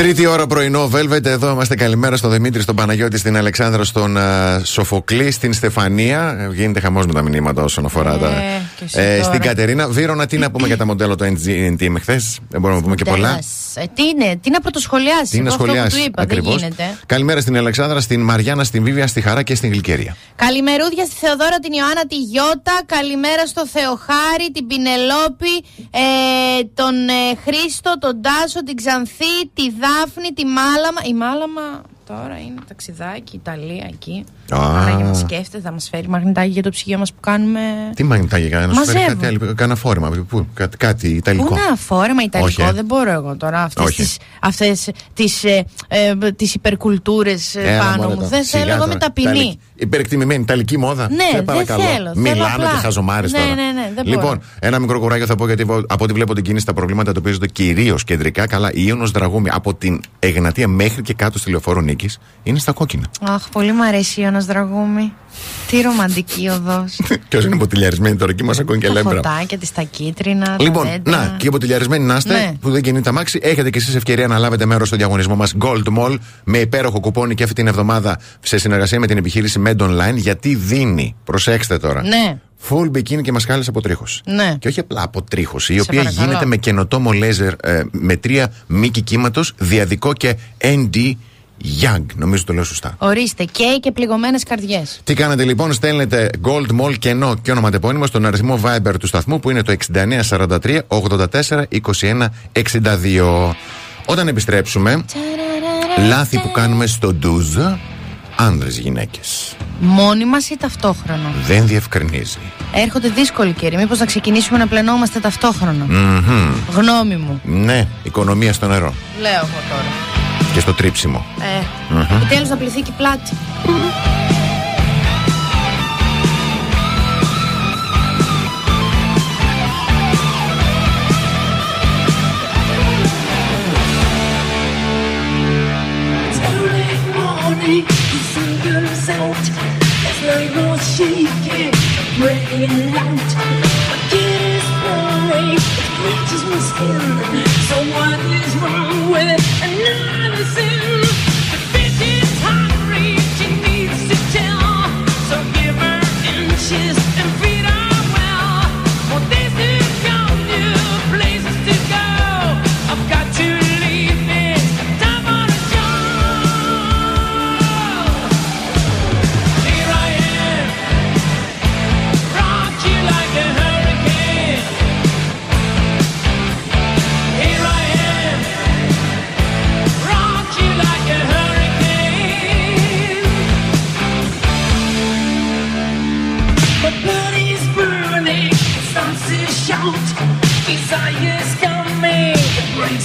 Τρίτη ώρα πρωινό, Velvet. Εδώ είμαστε. Καλημέρα στον Δημήτρη, στον Παναγιώτη, στην Αλεξάνδρα, στον α, Σοφοκλή, στην Στεφανία. Ε, Γίνεται χαμός με τα μηνύματα όσον αφορά τα. και εσύ Ε, τώρα. στην Κατερίνα. Βίρονα, τι να πούμε για τα μοντέλο το NGNT με χθες; Δεν μπορούμε να πούμε και πολλά. Τέλος. Ε, τι είναι, τι να πρωτοσχολιάσεις. Τι να Εγώ αυτό που σχολιάσεις. του είπα, ακριβώς. δεν γίνεται. Καλημέρα στην Αλεξάνδρα, στην Μαριάννα, στην Βίβια, στη Χαρά και στην Γλυκέρια. Καλημερούδια στη Θεοδόρα, την Ιωάννα, τη Γιώτα. Καλημέρα στο Θεοχάρη, την Πινελόπη, ε, τον ε, Χρήστο, τον Τάσο, την Ξανθή, τη Δάφνη, τη Μάλαμα. Η Μάλαμα τώρα είναι ταξιδάκι, Ιταλία εκεί. Α. Άρα για να σκέφτεται, θα μας φέρει μαγνητάκι για το ψυγείο μας που κάνουμε. Τι μαγνητάκι για να σου φέρει Μαζεύω. κάτι άλλο, κάνα φόρμα. Πού, κάτι, κάτι ιταλικό. Πού να φόρεμα ιταλικό, Όχι, ε. δεν μπορώ εγώ τώρα αυτές Όχι. τις, αυτές τις, ε, ε, τις υπερκουλτούρες ε, Έλα, πάνω μωρέ μου. το. Δεν Σιγά θέλω, εγώ τώρα. είμαι ταπεινή. Ιταλική- Υπερεκτιμημένη Ιταλική μόδα. Ναι, Σε δεν παρακαλώ. θέλω, θέλω Μιλάμε απλά. και χαζομάρες Ναι, τώρα. ναι, ναι, δεν λοιπόν, μπορώ. ένα μικρό κουράγιο θα πω γιατί βο- από ό,τι βλέπω την κίνηση τα προβλήματα εντοπίζονται κυρίως κεντρικά. Καλά, η Ιωνος Δραγούμη από την Εγνατία μέχρι και κάτω στη λεωφόρο Νίκη είναι στα κόκκινα. Αχ, πολύ μου αρέσει η Ιώνας Δραγούμη. Τι ρομαντική οδός. Ποιος είναι ποτηλιαρισμένη τώρα εκεί μας ακούνε και τα λέμπρα. φωτάκια, της τα κίτρινα, Λοιπόν, τα δέντρα. να και ποτηλιαρισμένοι να είστε Ναι. που δεν κινείται αμάξι. Έχετε και εσείς ευκαιρία να λάβετε μέρος στο διαγωνισμό μας Gold Mall με υπέροχο κουπόνι και αυτή την εβδομάδα σε συνεργασία με την επιχείρηση Med Online. Γιατί δίνει, προσέξτε τώρα, Ναι, full bikini και μασχάλε από τρίχωση. ναι. Και όχι απλά αποτρίχωση, η Σε οποία παρακαλώ. γίνεται με καινοτόμο λέιζερ ε, με τρία μήκη κύματος, διαδικό και ND Young. Νομίζω το λέω σωστά. Ορίστε, καίει και πληγωμένες καρδιές. Τι κάνετε λοιπόν, στέλνετε Gold Mall κενό και ονοματεπώνυμο στον αριθμό Viber του σταθμού που είναι το 6943 84 21 62. Όταν επιστρέψουμε, λάθη που κάνουμε στο ντουζ, άνδρες γυναίκες. Μόνοι μας ή ταυτόχρονα; Δεν διευκρινίζει. Έρχονται δύσκολοι καιροί. Μήπως να ξεκινήσουμε να πλενόμαστε ταυτόχρονα; Μμμ. Γνώμη μου. Ναι, οικονομία στο νερό Λέω εγώ τώρα. Και στο τρίψιμο. Ε, Μμμ. Επιτέλους να πληθεί και η πλάτη. Early morning, the sun goes out. There's no more shaking, breaking out. My kid is pouring, it bleaches my skin. So what is wrong with another dancing.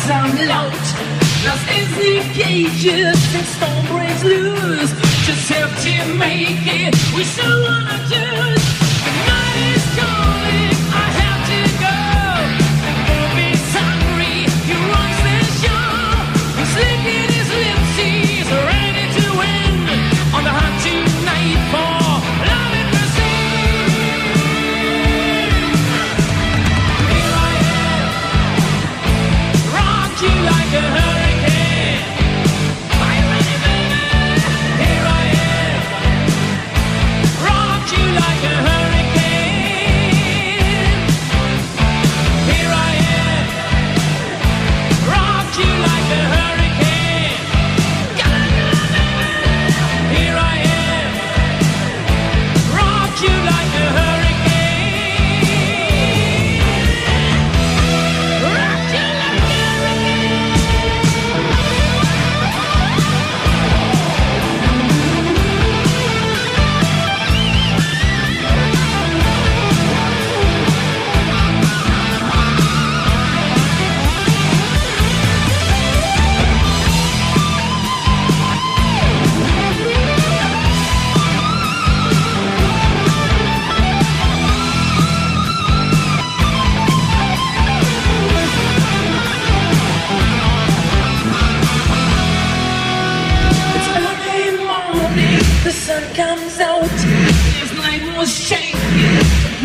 some light Lost in the cages and storm breaks loose. Just help to make it. We still wanna just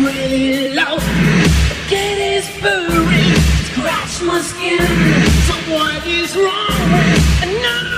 Really willow. Get his furry, scratch my skin. Someone is wrong. And now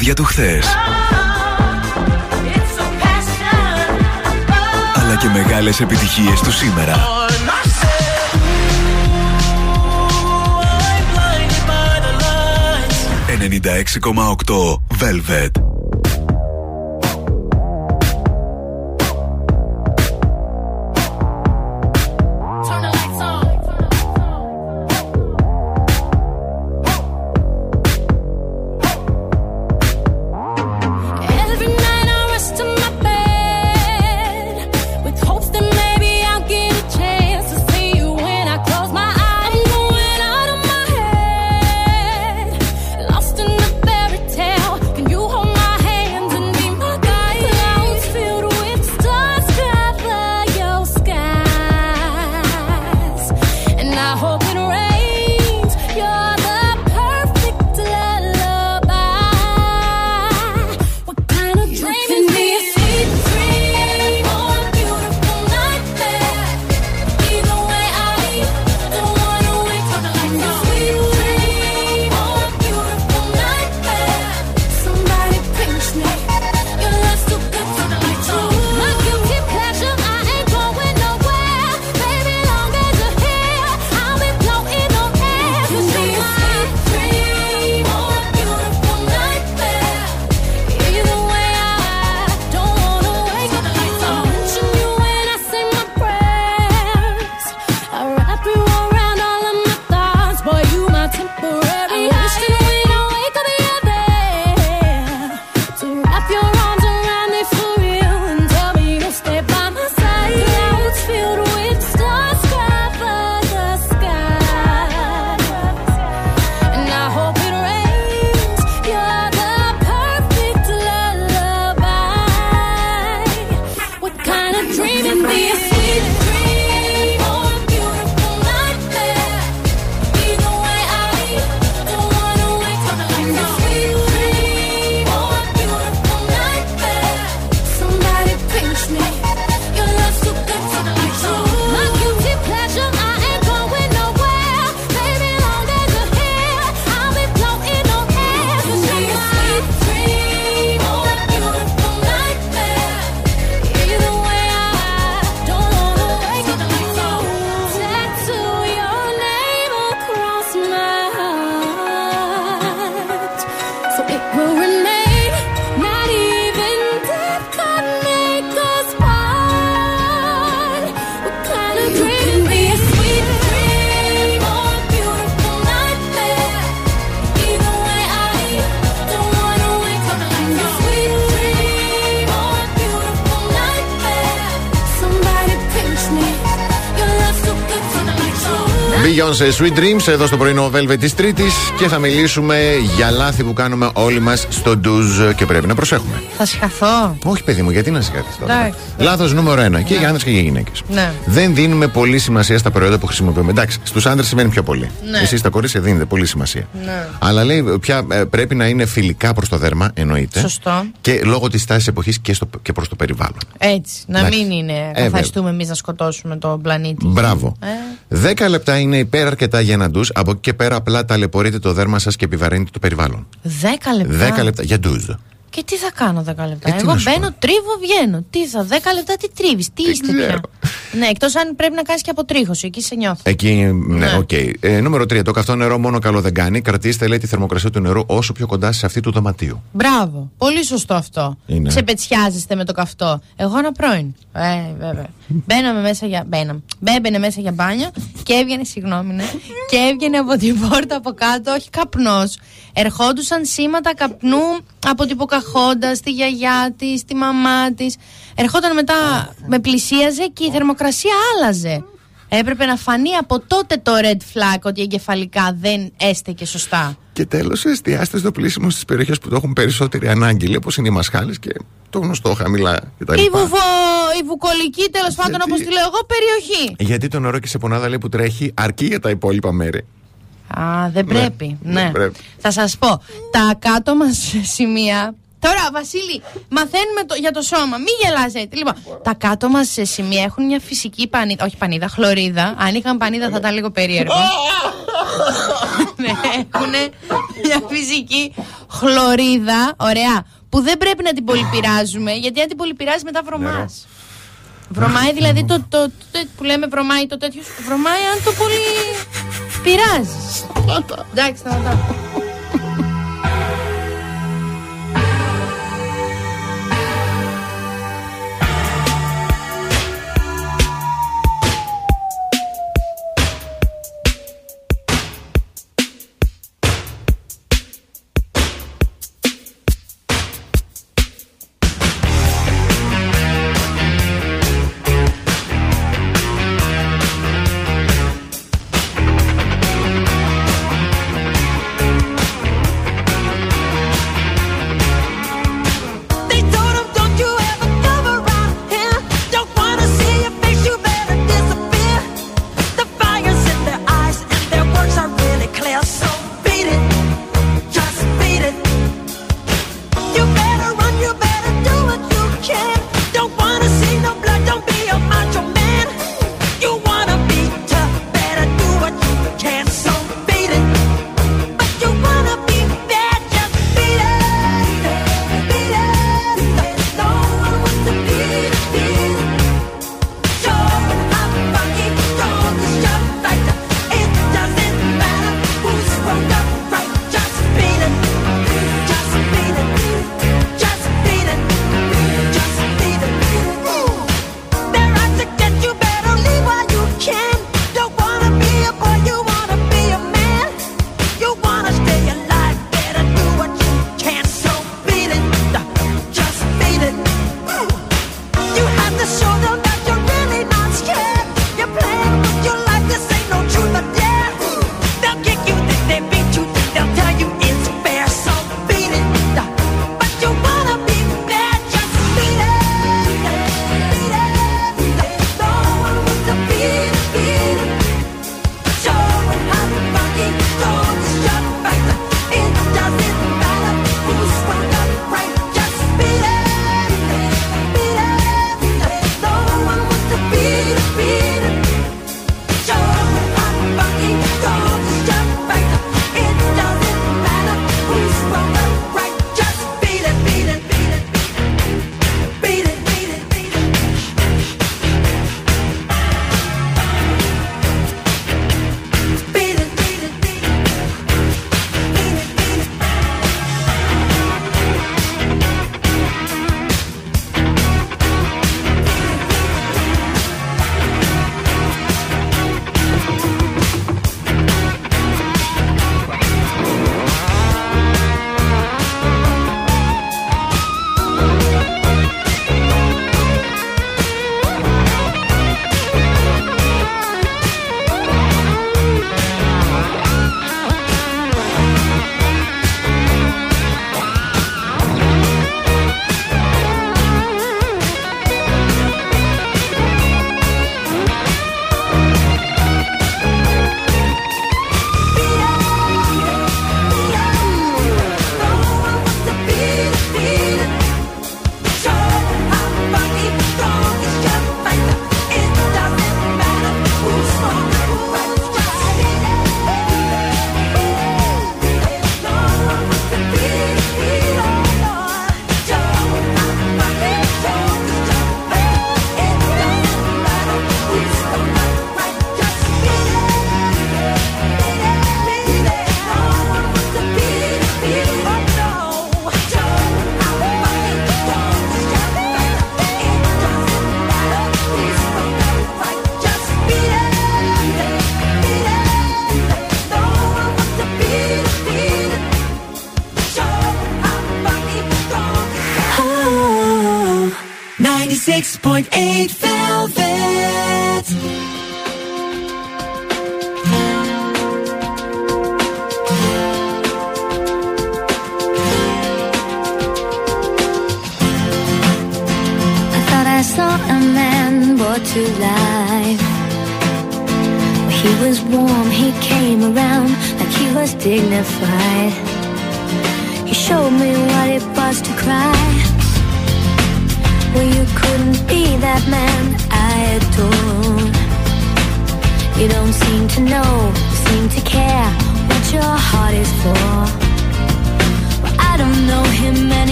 τραγούδια του χθες. Αλλά και μεγάλες επιτυχίες του σήμερα. 96,8 Velvet. Sweet Dreams εδώ στο πρωινό Velvet της Τρίτης και θα μιλήσουμε για λάθη που κάνουμε όλοι μας στο ντουζ και πρέπει να προσέχουμε. Θα συχαθώ. Όχι, παιδί μου, γιατί να συγχαρεί τώρα. Εντάξει. Λάθος νούμερο ένα και για άντρε και για γυναίκες. Ναι. Δεν δίνουμε πολύ σημασία στα προϊόντα που χρησιμοποιούμε. Εντάξει, στους άντρε σημαίνει πιο πολύ. Ναι. Εσείς στα κορίτσια δίνετε πολύ σημασία. Ναι. Αλλά λέει πια ε, πρέπει να είναι φιλικά προς το δέρμα, εννοείται. Σωστό. Και λόγω της τάση εποχής και, στο- και προς το περιβάλλον. Έτσι. Να Εντάξει. μην είναι Ε, καθαριστούμε εμείς να σκοτώσουμε τον πλανήτη. Μπράβο. Ε. 10 λεπτά είναι υπεραρκετά για να ντουζ. Από εκεί και πέρα απλά ταλαιπωρείτε το δέρμα σας και επιβαρύνετε το περιβάλλον. 10 λεπτά. 10 λεπτά για ντουζ. Και τι θα κάνω 10 λεπτά; Ε, τι Εγώ να σου μπαίνω, τρίβω, βγαίνω. Τι θα, 10 λεπτά τι τρίβεις, τι είστε πια; Ναι, εκτός αν πρέπει να κάνεις και αποτρίχωση, εκεί σε νιώθω. Εκεί, ναι, Ναι. οκ. Ε, νούμερο 3. Το καυτό νερό μόνο καλό δεν κάνει. Κρατήστε, λέει, τη θερμοκρασία του νερού όσο πιο κοντά σε αυτή του δωματίου. Μπράβο. Πολύ σωστό αυτό. Είναι. Ξεπετσιάζεστε με το καυτό. Εγώ ένα πρώην. Ε, βέβαια. Μπαίναμε μέσα για. Μπαίναμε. Μπέμπαινε μέσα για μπάνιο και έβγαινε, συγγνώμη, ναι, και έβγαινε από την πόρτα από κάτω, όχι καπνός. Ερχόντουσαν σήματα καπνού από την Ποκαχόντα, στη γιαγιά τη, στη μαμά τη. Ερχόταν μετά, με πλησίαζε και η θερμοκρασία άλλαζε. Έπρεπε να φανεί από τότε το red flag ότι εγκεφαλικά δεν έστεκε σωστά. Και τέλος, εστιάστε στο πλήσιμο στις περιοχές που το έχουν περισσότερη ανάγκη. Λέει όπω είναι οι μασχάλες και το γνωστό χαμηλά κτλ. Η, βουβο, η βουκολική, τέλος πάντων, όπως τη λέω εγώ, περιοχή. Γιατί το νερό και σε πονάδα λέει που τρέχει αρκεί για τα υπόλοιπα μέρη. Α, δεν πρέπει. Ναι. δεν πρέπει. Θα σας πω. Τα κάτω μας σημεία Τώρα, Βασίλη, μαθαίνουμε το, για το σώμα. Μην γελάζετε. Λοιπόν, τα κάτω μας ε, σημεία έχουν μια φυσική πανίδα. Όχι πανίδα, χλωρίδα. Αν είχαν πανίδα θα ήταν λίγο περίεργο. ναι, έχουν μια φυσική χλωρίδα. Ωραία. Που δεν πρέπει να την πολυπειράζουμε, γιατί αν την πολυπειράζει μετά βρωμάς. Βρωμάει δηλαδή το, που λέμε βρωμάει το τέτοιο. Βρωμάει αν το πολύ πειράζει. Εντάξει, σταματάω.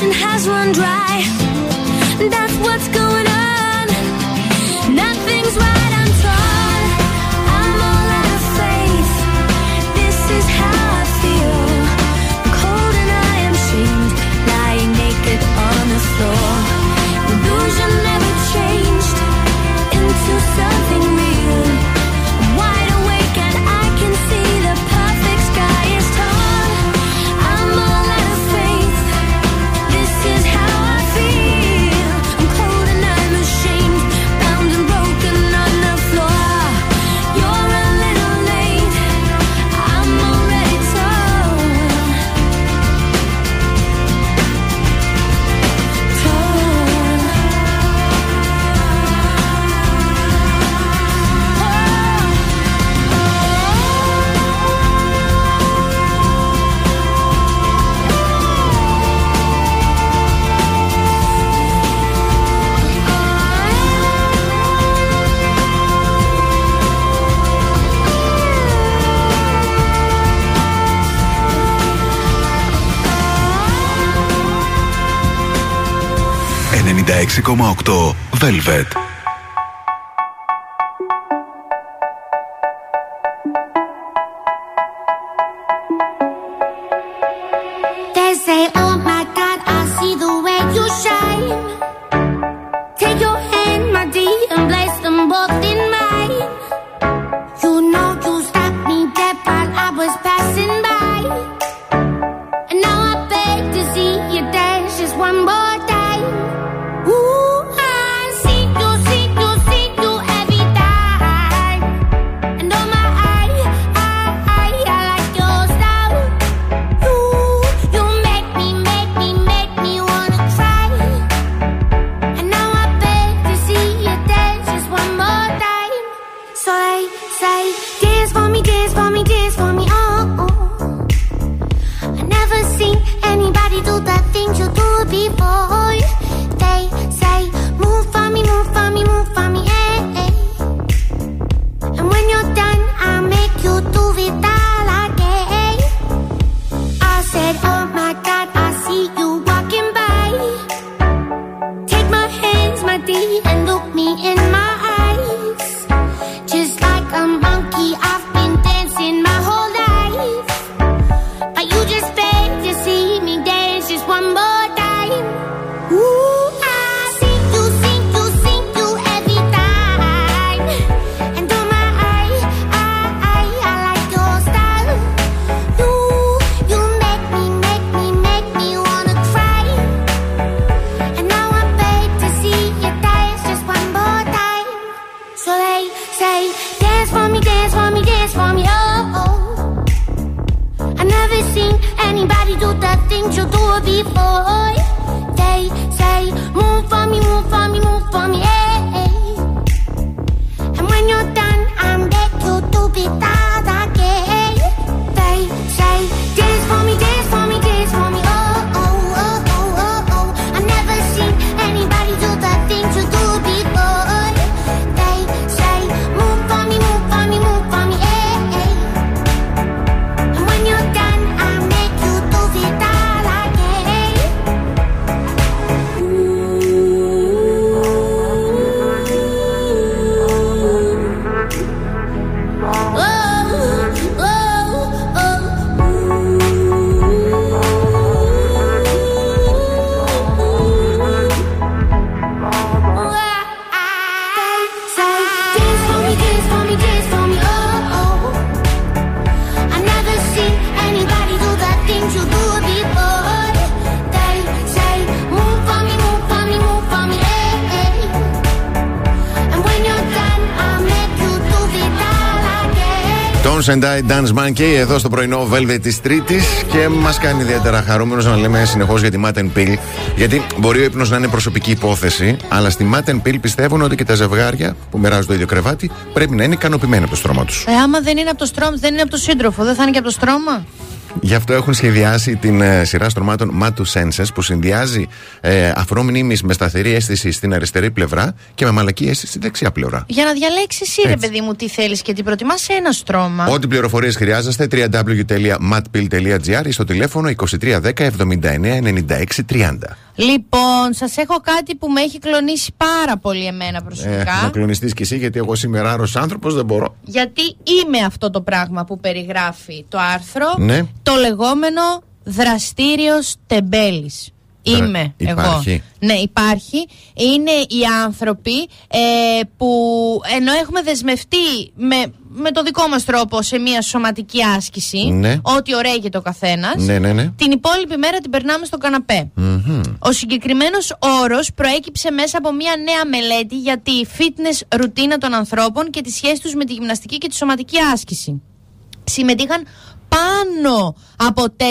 Has run dry. That's what's going ...96,8 Velvet. Tones and I Dance Monkey εδώ στο πρωινό Velvet της Τρίτης και μας κάνει ιδιαίτερα χαρούμενος να λέμε συνεχώς για τη Matt Pill. Γιατί μπορεί ο ύπνος να είναι προσωπική υπόθεση, αλλά στη Matt Pill πιστεύουν ότι και τα ζευγάρια που μοιράζουν το ίδιο κρεβάτι πρέπει να είναι ικανοποιημένα από το στρώμα τους. Ε, άμα δεν είναι από το στρώμα, δεν είναι από το σύντροφο, δεν θα είναι και από το στρώμα; Γι' αυτό έχουν σχεδιάσει την ε, σειρά στρωμάτων Matu Senses που συνδυάζει ε, αφρό μνήμης με σταθερή αίσθηση στην αριστερή πλευρά και με μαλακή αίσθηση στη δεξιά πλευρά. Για να διαλέξεις εσύ, ρε παιδί μου, τι θέλεις και τι προτιμάς σε ένα στρώμα. Ό,τι πληροφορίες χρειάζεστε www.matpill.gr ή στο τηλέφωνο 2310 79 96 30. Λοιπόν, σας έχω κάτι που με έχει κλονίσει πάρα πολύ εμένα Ε, προσωπικά. να κλονιστείς κι εσύ, γιατί εγώ σήμερα άρρωστος άνθρωπος δεν μπορώ. Γιατί είμαι αυτό το πράγμα που περιγράφει το άρθρο. Ναι. Το λεγόμενο δραστήριος τεμπέλης. Δρα- Είμαι υπάρχει. εγώ. Ναι, υπάρχει. Είναι οι άνθρωποι ε, που ενώ έχουμε δεσμευτεί με, με το δικό μας τρόπο σε μια σωματική άσκηση, Ναι. ό,τι ωραίγεται ο καθένας, Ναι, ναι, ναι. την υπόλοιπη μέρα την περνάμε στο καναπέ. Μμμ. Ο συγκεκριμένος όρος προέκυψε μέσα από μια νέα μελέτη για τη fitness ρουτίνα των ανθρώπων και τη σχέση τους με τη γυμναστική και τη σωματική άσκηση. Συμμετείχαν πάνω από 4.000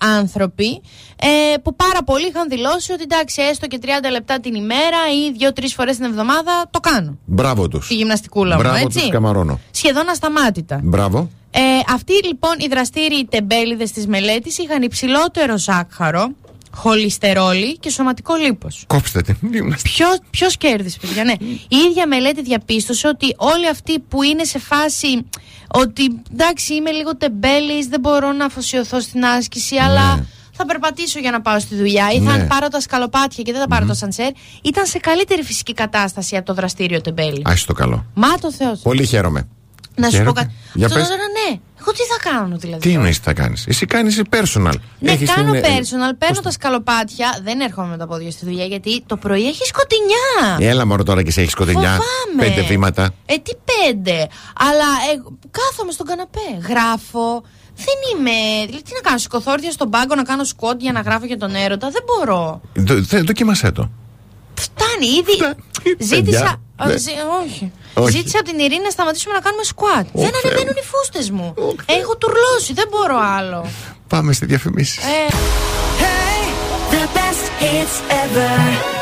άνθρωποι ε, που πάρα πολλοί είχαν δηλώσει ότι εντάξει έστω και 30 λεπτά την ημέρα ή 2-3 φορές την εβδομάδα το κάνω. Μπράβο τους. Τη γυμναστικούλα μου, Μπράβο έτσι. τους, καμαρώνω. Σχεδόν ασταμάτητα. Μπράβο. Ε, αυτοί λοιπόν οι δραστήριοι τεμπέληδες της μελέτης είχαν υψηλότερο ζάχαρο, χολυστερόλη και σωματικό λίπος. Κόψτε την. Ποιο ποιος κέρδισε, παιδιά, ναι. Η ίδια μελέτη διαπίστωσε ότι όλοι αυτοί που είναι σε φάση ότι εντάξει είμαι λίγο τεμπέλης, δεν μπορώ να αφοσιωθώ στην άσκηση, αλλά θα περπατήσω για να πάω στη δουλειά ή θα Ναι. πάρω τα σκαλοπάτια και δεν θα πάρω το σανσέρ, ήταν σε καλύτερη φυσική κατάσταση από το δραστήριο τεμπέλη. Άσε το καλό. Μα το Θεός. Πολύ χαίρομαι. Να σου πω Χαίρομαι. κάτι. Για Αυτό πες. τώρα ναι. Εγώ τι θα κάνω δηλαδή. Τι εννοείς τι θα κάνεις; Εσύ κάνεις personal. Ναι, Έχεις κάνω την, ε, personal, παίρνω τα σκαλοπάτια. Δεν έρχομαι με τα πόδια στη δουλειά γιατί το πρωί έχει σκοτεινιά. Έλα μωρό τώρα και σε έχεις σκοτεινιά. Φοβάμαι. Πέντε βήματα. Ε, τι πέντε; Αλλά ε, κάθομαι στον καναπέ. Γράφω. Δεν είμαι. Δηλαδή, τι να κάνω, σηκωθώ όρθια στον πάγκο να κάνω σκότ για να γράφω για τον έρωτα. Δεν μπορώ. Δο- θε- Δοκίμασέ το. Φτάνει, ήδη. Ζήτησα. παιδιά, ναι. Α, ζη- όχι. Όχι. Ζήτησα από την Ειρήνη να σταματήσουμε να κάνουμε σκουάτ. δεν Θεέ ανεβαίνουν οι φούστε μου. Έχω τουρλώσει, δεν μπορώ άλλο. Πάμε στη διαφημίσεις. Ε, The best hits ever.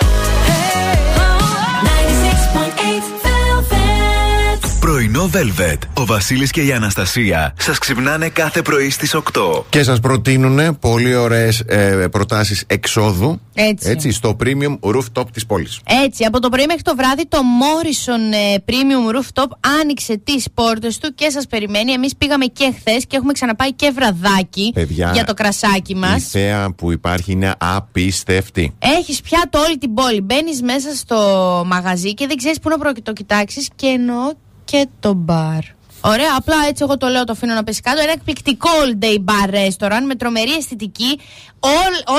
Πρωινό Velvet. Ο Βασίλης και η Αναστασία σας ξυπνάνε κάθε πρωί στις 8. Και σας προτείνουν πολύ ωραίες ε, προτάσεις εξόδου. Έτσι. στο premium rooftop της πόλης. Έτσι, από το πρωί μέχρι το βράδυ το Morrison ε, Premium Rooftop άνοιξε τις πόρτες του και σας περιμένει. Εμείς πήγαμε και χθες και έχουμε ξαναπάει και βραδάκι Παιδιά, για το κρασάκι μας. Η θέα που υπάρχει είναι απίστευτη. Έχεις πιάτο όλη την πόλη. Μπαίνεις μέσα στο μαγαζί και δεν ξέρεις πού να προ- το κοιτάξεις και εννοώ και το μπαρ. Ωραία, απλά έτσι εγώ το λέω, το αφήνω να πέσει κάτω. Ένα εκπληκτικό all day bar restaurant με τρομερή αισθητική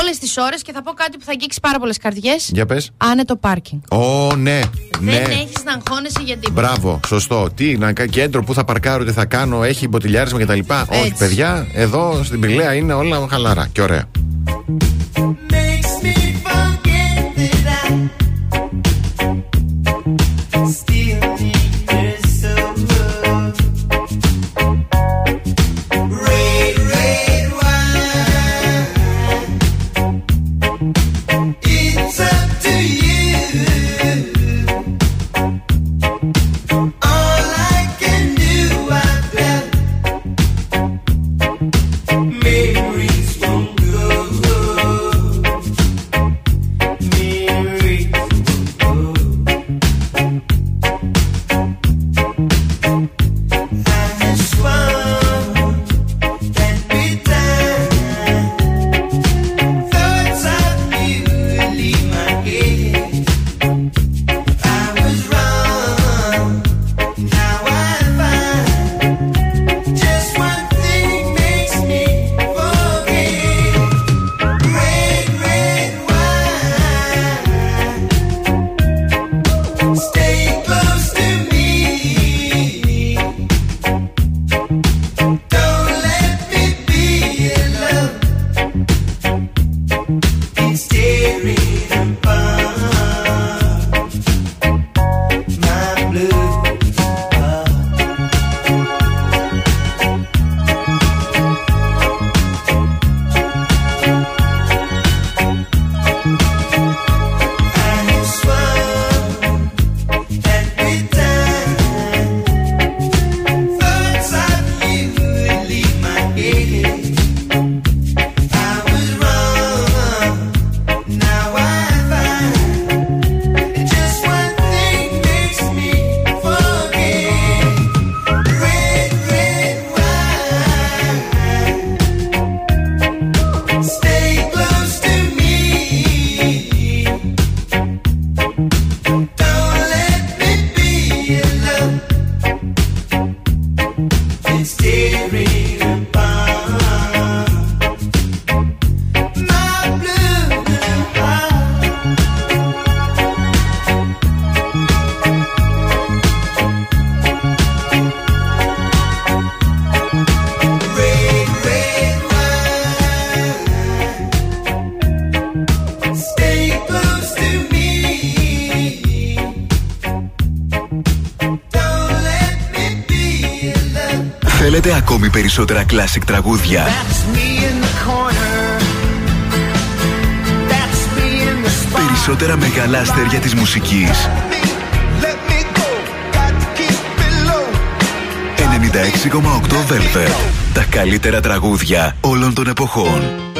όλες τις ώρες και θα πω κάτι που θα αγγίξει πάρα πολλές καρδιές. Για πες. Άνετο πάρκινγκ. Ω, ναι, ναι. Δεν έχεις να αγχώνεσαι για τίποτα. Μπράβο, σωστό. Τι, να κα- κέντρο που θα παρκάρω, τι θα κάνω, έχει μποτιλιάρισμα κτλ. Όχι, παιδιά, εδώ στην Πηλαία είναι όλα χαλαρά και ωραία. περισσότερα κλασικ τραγούδια. Περισσότερα μεγάλα αστέρια της μουσικής. 96,8 Velvet. Τα καλύτερα τραγούδια όλων των εποχών.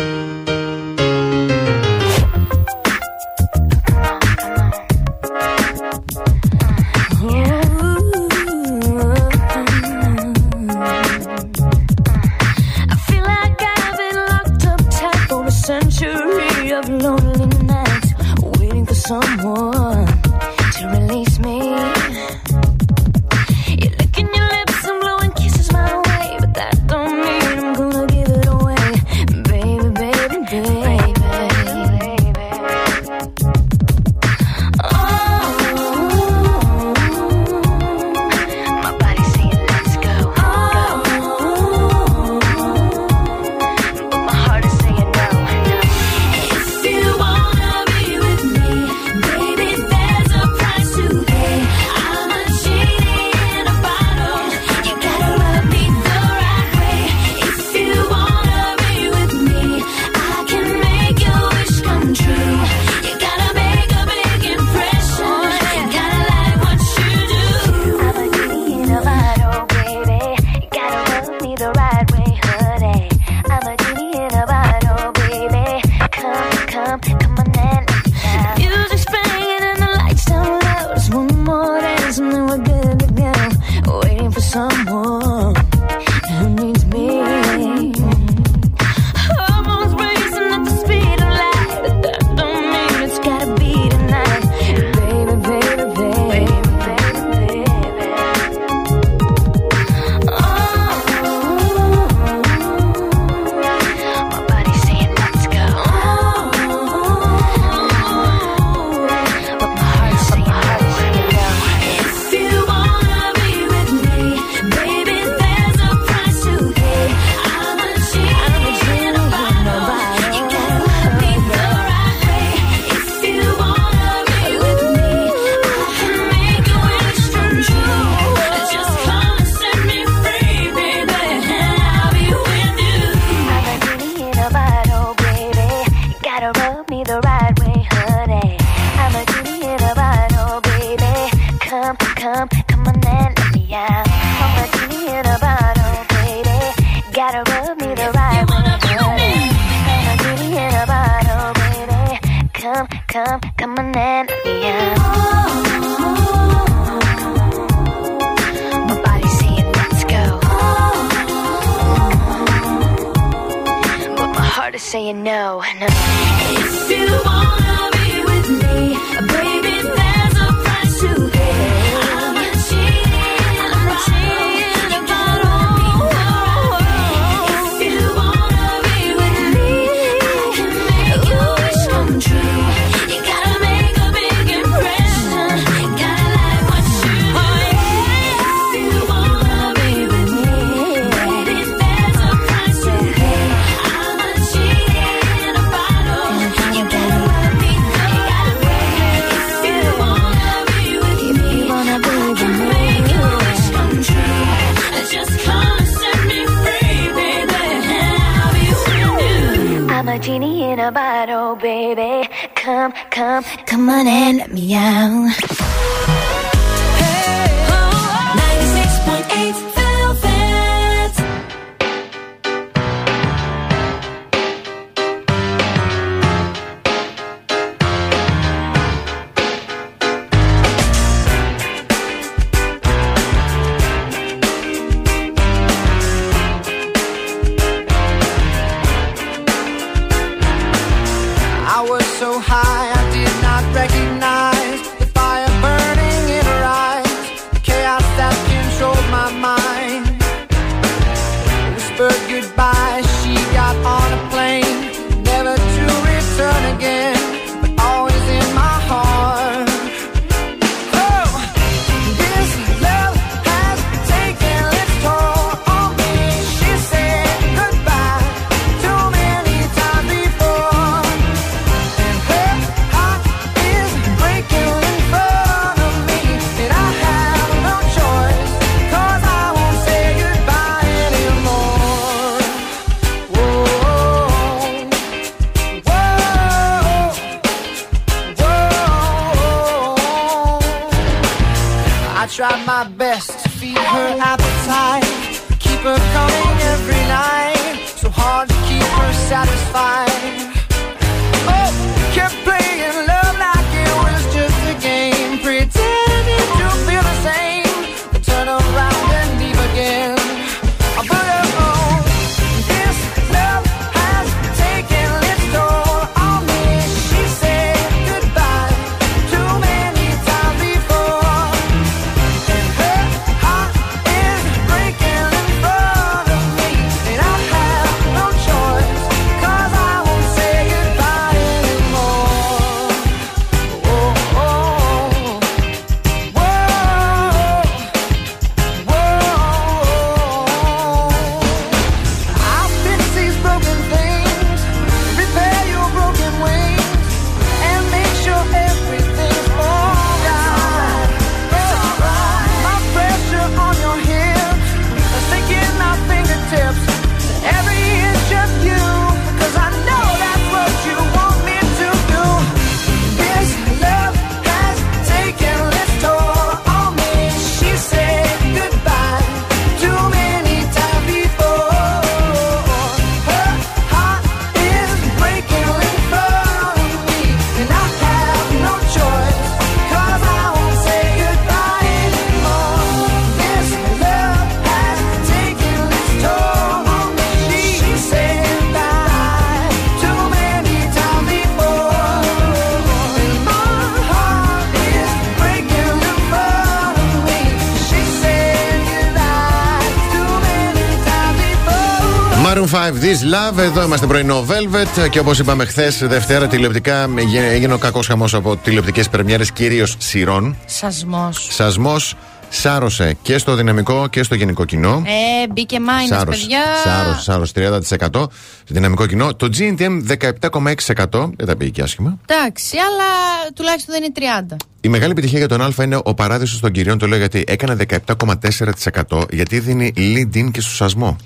This Love. Εδώ είμαστε πρωινό Velvet. Και όπως είπαμε χθες, Δευτέρα τηλεοπτικά, έγινε ο κακός χαμός από τηλεοπτικές πρεμιέρες, κυρίως σειρών. Σασμός. Σασμός σάρωσε και στο δυναμικό και στο γενικό κοινό. Ε, μπήκε μάινας, παιδιά. Σάρος, σάρος 30% στο δυναμικό κοινό. Το GNTM 17,6%. Δεν τα πήγε και άσχημα. Εντάξει, αλλά τουλάχιστον δεν είναι 30. Η μεγάλη επιτυχία για τον Α είναι ο παράδεισος των κυρίων. Το λέω γιατί έκανε 17,4% γιατί δίνει lead in και στο σασμό.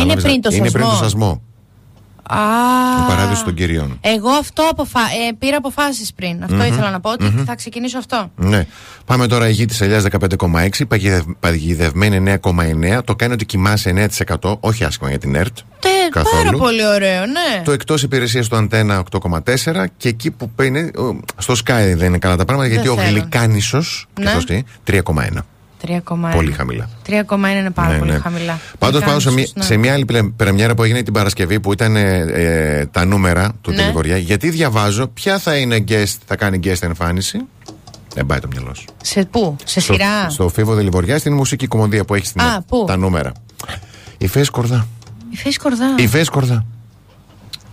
Α, είναι Κατάλαβες, πριν το Είναι σασμό. πριν το σασμό. Α, Ο παράδεισο των κυρίων. εγώ αυτό αποφα... ε, πήρα αποφάσεις πριν. Αυτό Μμμ, ήθελα να πω ότι μμμ. θα ξεκινήσω αυτό. Ναι. Πάμε τώρα η γη της Ελιάς 15,6, παγιδευ- παγιδευμένη 9,9. Το κάνει ότι κοιμάσαι 9%, όχι άσχημα για την ΕΡΤ. Τε, Καθόλου. πάρα πολύ ωραίο, ναι. Το εκτός υπηρεσίας του Αντένα 8,4 και εκεί που είναι. ο, Στο Sky δεν είναι καλά τα πράγματα γιατί ο θέλω. Γλυκάνισος. Ναι. 3,1. 3,1. Πολύ χαμηλά. 3,1 είναι πάρα Ναι, πολύ ναι. χαμηλά. Πάντως Δεν πάω σε, κάνεις, μια, ναι. σε μια άλλη πλε- πρεμιέρα που έγινε την Παρασκευή που ήταν ε, ε, τα νούμερα του Ναι. τηλεβοριά. Γιατί διαβάζω ποια θα είναι guest, θα κάνει guest εμφάνιση. Δεν πάει το μυαλό σου. Σε πού, σε Στο, σειρά; στο Φίβο Δελιβοριά, στην μουσική κομμωδία που έχει στην Α, πού; τα νούμερα. Η Φέης Κορδά. Η Φέης Κορδά. Η Φέης Κορδά.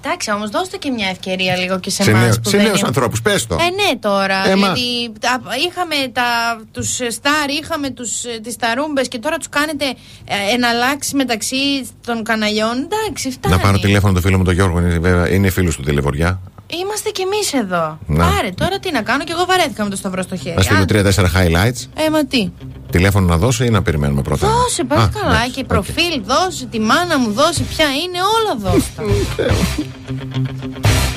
Εντάξει, όμως δώστε και μια ευκαιρία λίγο και σε, Σε, εμάς. νέου- που σε δεν νέους είναι- ανθρώπους, πες το. Ε, ναι, τώρα. Ε, μα- δηλαδή, τα- είχαμε τα, τους Σταρ, είχαμε τους, ε, τις ταρούμπες και τώρα τους κάνετε ε, εναλλάξεις μεταξύ των καναλιών. Εντάξει, φτάνει. Να πάρω τηλέφωνο το φίλο μου τον Γιώργο, είναι, βέβαια, είναι φίλος του τηλεβοριά. Είμαστε κι εμείς εδώ. Να. Πάρε, τώρα τι να κάνω και εγώ βαρέθηκα με το σταυρό στο χέρι. Να στείλω Α, 3-4 highlights. Ε, μα τι. Τηλέφωνο να δώσω ή να περιμένουμε πρώτα; Δώσε, πας Α, καλά. εντάξει, και οκ. προφίλ, δώσε, τη μάνα μου, δώσε, ποια είναι, όλα δώστα.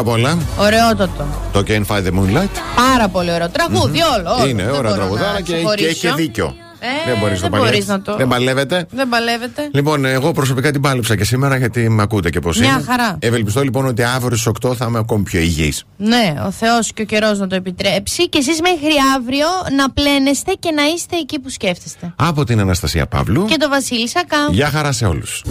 απ' το. Ωραιότατο. Το Can Find the Moonlight. Πάρα πολύ ωραίο. Τραγούδι mm-hmm. όλο, όλο. Είναι ωραίο τραγουδάρα και, και έχει δίκιο. Ε, δεν μπορείς να, το. Δεν παλεύετε. Δεν παλεύετε. Λοιπόν, εγώ προσωπικά την πάλεψα και σήμερα γιατί με ακούτε και πώς είναι. Μια χαρά. Ευελπιστώ λοιπόν ότι αύριο στις 8 θα είμαι ακόμη πιο υγιής. Ναι, ο Θεός και ο καιρός να το επιτρέψει. Και εσείς μέχρι αύριο να πλένεστε και να είστε εκεί που σκέφτεστε. Από την Αναστασία Παύλου και το Βασίλη Σακά. Γεια χαρά σε όλους.